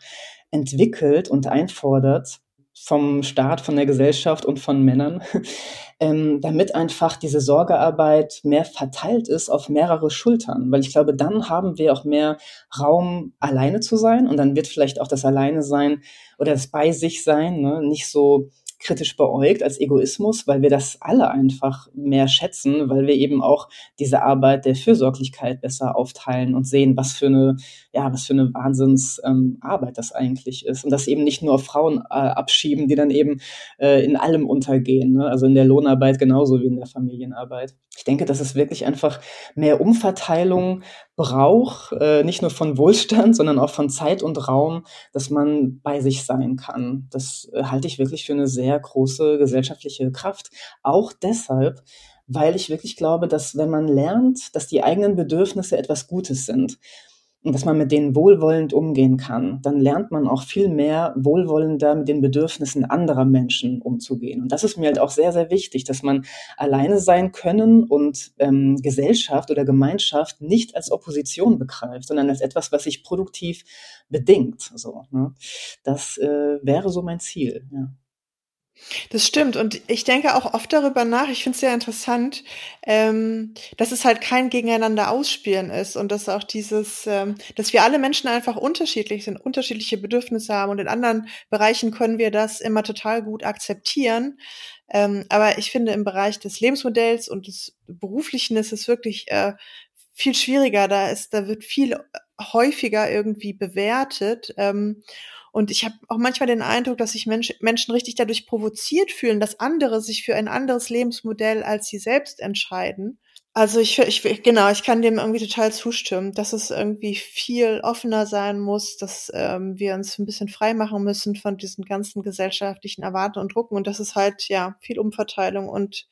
entwickelt und einfordert vom Staat, von der Gesellschaft und von Männern, ähm, damit einfach diese Sorgearbeit mehr verteilt ist auf mehrere Schultern. Weil ich glaube, dann haben wir auch mehr Raum, alleine zu sein und dann wird vielleicht auch das Alleine sein oder das Bei sich sein ne, nicht so kritisch beäugt als Egoismus, weil wir das alle einfach mehr schätzen, weil wir eben auch diese Arbeit der Fürsorglichkeit besser aufteilen und sehen, was für eine, ja, was für eine Wahnsinnsarbeit ähm, das eigentlich ist. Und das eben nicht nur auf Frauen äh, abschieben, die dann eben äh, in allem untergehen, ne? also in der Lohnarbeit genauso wie in der Familienarbeit. Ich denke, dass es wirklich einfach mehr Umverteilung braucht, äh, nicht nur von Wohlstand, sondern auch von Zeit und Raum, dass man bei sich sein kann. Das äh, halte ich wirklich für eine sehr große gesellschaftliche Kraft. Auch deshalb, weil ich wirklich glaube, dass wenn man lernt, dass die eigenen Bedürfnisse etwas Gutes sind, und dass man mit denen wohlwollend umgehen kann, dann lernt man auch viel mehr wohlwollender mit den Bedürfnissen anderer Menschen umzugehen. Und das ist mir halt auch sehr, sehr wichtig, dass man alleine sein können und ähm, Gesellschaft oder Gemeinschaft nicht als Opposition begreift, sondern als etwas, was sich produktiv bedingt. So, ne? Das äh, wäre so mein Ziel. Ja. Das stimmt. Und ich denke auch oft darüber nach, ich finde es sehr interessant, ähm, dass es halt kein Gegeneinander ausspielen ist und dass auch dieses, ähm, dass wir alle Menschen einfach unterschiedlich sind, unterschiedliche Bedürfnisse haben und in anderen Bereichen können wir das immer total gut akzeptieren. Ähm, aber ich finde, im Bereich des Lebensmodells und des Beruflichen ist es wirklich äh, viel schwieriger. Da ist, da wird viel häufiger irgendwie bewertet. Ähm, und ich habe auch manchmal den Eindruck, dass sich Mensch, Menschen richtig dadurch provoziert fühlen, dass andere sich für ein anderes Lebensmodell als sie selbst entscheiden. Also ich, ich genau, ich kann dem irgendwie total zustimmen, dass es irgendwie viel offener sein muss, dass ähm, wir uns ein bisschen frei machen müssen von diesen ganzen gesellschaftlichen Erwartungen und Drucken und das ist halt ja viel Umverteilung und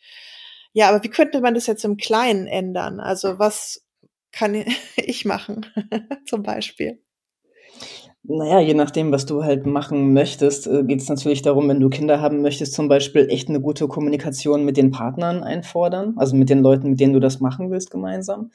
ja, aber wie könnte man das jetzt im Kleinen ändern? Also was kann ich machen zum Beispiel? Naja, je nachdem, was du halt machen möchtest, äh, geht es natürlich darum, wenn du Kinder haben möchtest, zum Beispiel echt eine gute Kommunikation mit den Partnern einfordern, also mit den Leuten, mit denen du das machen willst gemeinsam.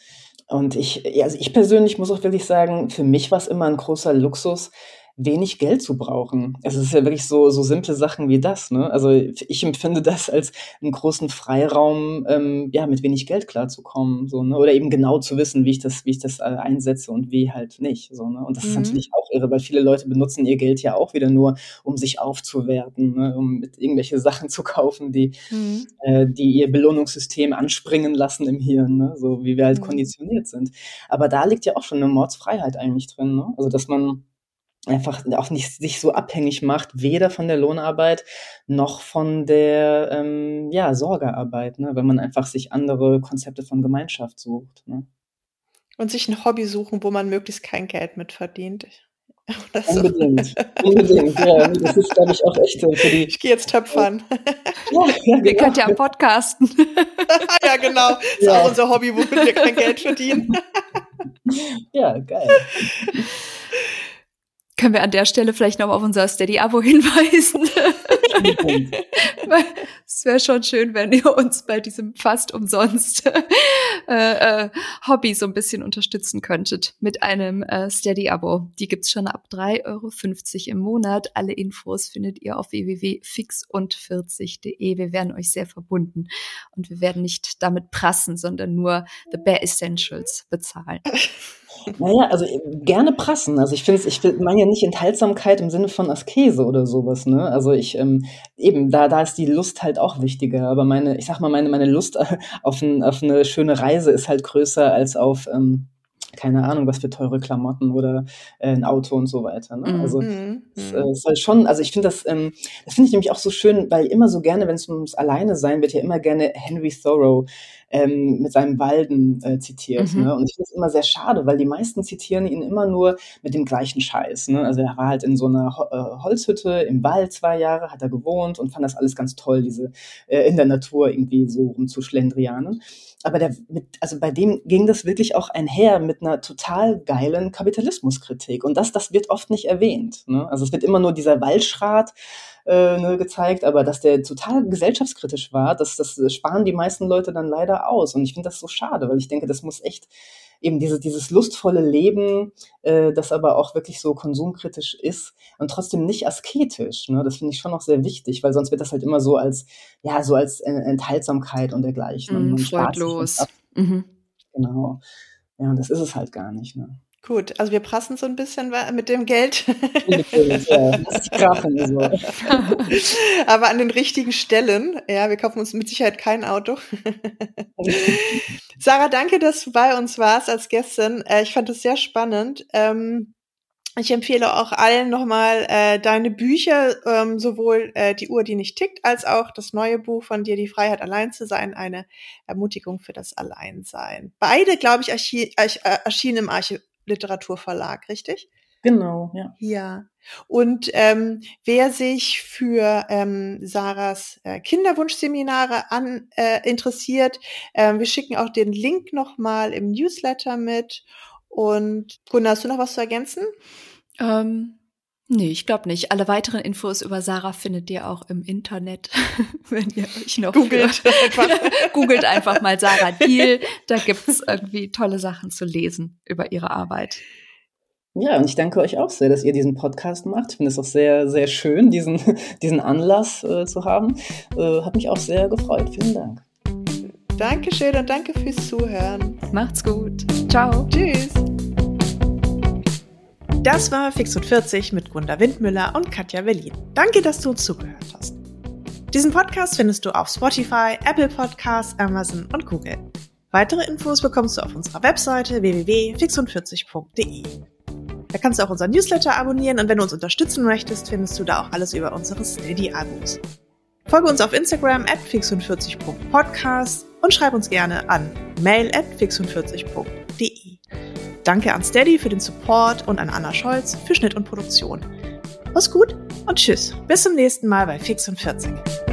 Und ich, also ich persönlich muss auch wirklich sagen, für mich war es immer ein großer Luxus, wenig Geld zu brauchen. Also es ist ja wirklich so, so simple Sachen wie das. Ne? Also ich empfinde das als einen großen Freiraum, ähm, ja, mit wenig Geld klarzukommen. So, ne? Oder eben genau zu wissen, wie ich das, wie ich das äh, einsetze und wie halt nicht. So, ne? Und das mhm. ist natürlich auch irre, weil viele Leute benutzen ihr Geld ja auch wieder nur, um sich aufzuwerten, ne? um mit irgendwelche Sachen zu kaufen, die, mhm. äh, die ihr Belohnungssystem anspringen lassen im Hirn, ne? so wie wir halt mhm. konditioniert sind. Aber da liegt ja auch schon eine Mordsfreiheit eigentlich drin. Ne? Also dass man einfach auch nicht sich so abhängig macht, weder von der Lohnarbeit noch von der ähm, ja, Sorgearbeit, ne? wenn man einfach sich andere Konzepte von Gemeinschaft sucht. Ne? Und sich ein Hobby suchen, wo man möglichst kein Geld mit verdient. So. Unbedingt. Unbedingt, ja. Das ist, glaube ich, auch echt für die. Ich gehe jetzt töpfern. Ja, ja, Wir genau. könnt ja podcasten. ja, genau. Das ist ja. auch unser Hobby, womit wir kein Geld verdienen. ja, geil. Können wir an der Stelle vielleicht noch auf unser Steady-Abo hinweisen? es wäre schon schön, wenn ihr uns bei diesem fast umsonst äh, äh, Hobby so ein bisschen unterstützen könntet mit einem äh, Steady-Abo. Die gibt's schon ab 3,50 Euro im Monat. Alle Infos findet ihr auf www.fixund40.de. Wir werden euch sehr verbunden und wir werden nicht damit prassen, sondern nur the bare essentials bezahlen. Naja, also äh, gerne prassen. Also ich finde ich meine ja nicht Enthaltsamkeit im Sinne von Askese oder sowas, ne? Also ich, ähm, eben, da, da ist die Lust halt auch wichtiger. Aber meine, ich sag mal, meine, meine Lust auf, ein, auf eine schöne Reise ist halt größer als auf, ähm, keine Ahnung, was für teure Klamotten oder äh, ein Auto und so weiter. Ne? Mhm. Also mhm. es, äh, schon, also ich finde das, ähm, das finde ich nämlich auch so schön, weil immer so gerne, wenn es ums Alleine sein wird, ja immer gerne Henry Thoreau ähm, mit seinem Walden äh, zitiert. Mhm. Ne? Und ich finde es immer sehr schade, weil die meisten zitieren ihn immer nur mit dem gleichen Scheiß. Ne? Also er war halt in so einer Ho äh, Holzhütte im Wald zwei Jahre, hat er gewohnt und fand das alles ganz toll, diese äh, in der Natur irgendwie so rumzuschlendrianen aber der mit, also bei dem ging das wirklich auch einher mit einer total geilen Kapitalismuskritik. Und das, das wird oft nicht erwähnt. Ne? Also es wird immer nur dieser Waldschrat äh, ne, gezeigt, aber dass der total gesellschaftskritisch war, das, das sparen die meisten Leute dann leider aus. Und ich finde das so schade, weil ich denke, das muss echt eben diese, dieses lustvolle Leben, äh, das aber auch wirklich so konsumkritisch ist und trotzdem nicht asketisch. Ne? Das finde ich schon noch sehr wichtig, weil sonst wird das halt immer so als, ja, so als Enthaltsamkeit und dergleichen. Mm, freudlos. Mhm. Genau. Ja, und das ist es halt gar nicht. Ne? Gut, also wir prassen so ein bisschen mit dem Geld. Aber an den richtigen Stellen. Ja, wir kaufen uns mit Sicherheit kein Auto. Sarah, danke, dass du bei uns warst als Gästin. Äh, ich fand es sehr spannend. Ähm, ich empfehle auch allen nochmal äh, deine Bücher, ähm, sowohl äh, Die Uhr, die nicht tickt, als auch das neue Buch von dir, Die Freiheit, allein zu sein, eine Ermutigung für das Alleinsein. Beide, glaube ich, erschienen im Archiv Literaturverlag, richtig? Genau, ja. Ja. Und ähm, wer sich für ähm, Sarahs äh, Kinderwunschseminare an, äh, interessiert, äh, wir schicken auch den Link nochmal im Newsletter mit. Und Gunnar, hast du noch was zu ergänzen? Ähm, nee, ich glaube nicht. Alle weiteren Infos über Sarah findet ihr auch im Internet, wenn ihr euch noch googelt. Einfach. googelt einfach mal Sarah Deal. Da gibt's irgendwie tolle Sachen zu lesen über ihre Arbeit. Ja, und ich danke euch auch sehr, dass ihr diesen Podcast macht. Ich finde es auch sehr, sehr schön, diesen, diesen Anlass äh, zu haben. Äh, hat mich auch sehr gefreut. Vielen Dank. Dankeschön und danke fürs Zuhören. Macht's gut. Ciao. Tschüss. Das war Fix und 40 mit Gunda Windmüller und Katja Berlin. Danke, dass du uns zugehört hast. Diesen Podcast findest du auf Spotify, Apple Podcasts, Amazon und Google. Weitere Infos bekommst du auf unserer Webseite www.fixund40.de. Da kannst du auch unseren Newsletter abonnieren und wenn du uns unterstützen möchtest, findest du da auch alles über unsere Steady-Abos. Folge uns auf Instagram at fix40.podcast und schreib uns gerne an mail at fix40.de. Danke an Steady für den Support und an Anna Scholz für Schnitt und Produktion. Mach's gut und tschüss. Bis zum nächsten Mal bei Fix und 40.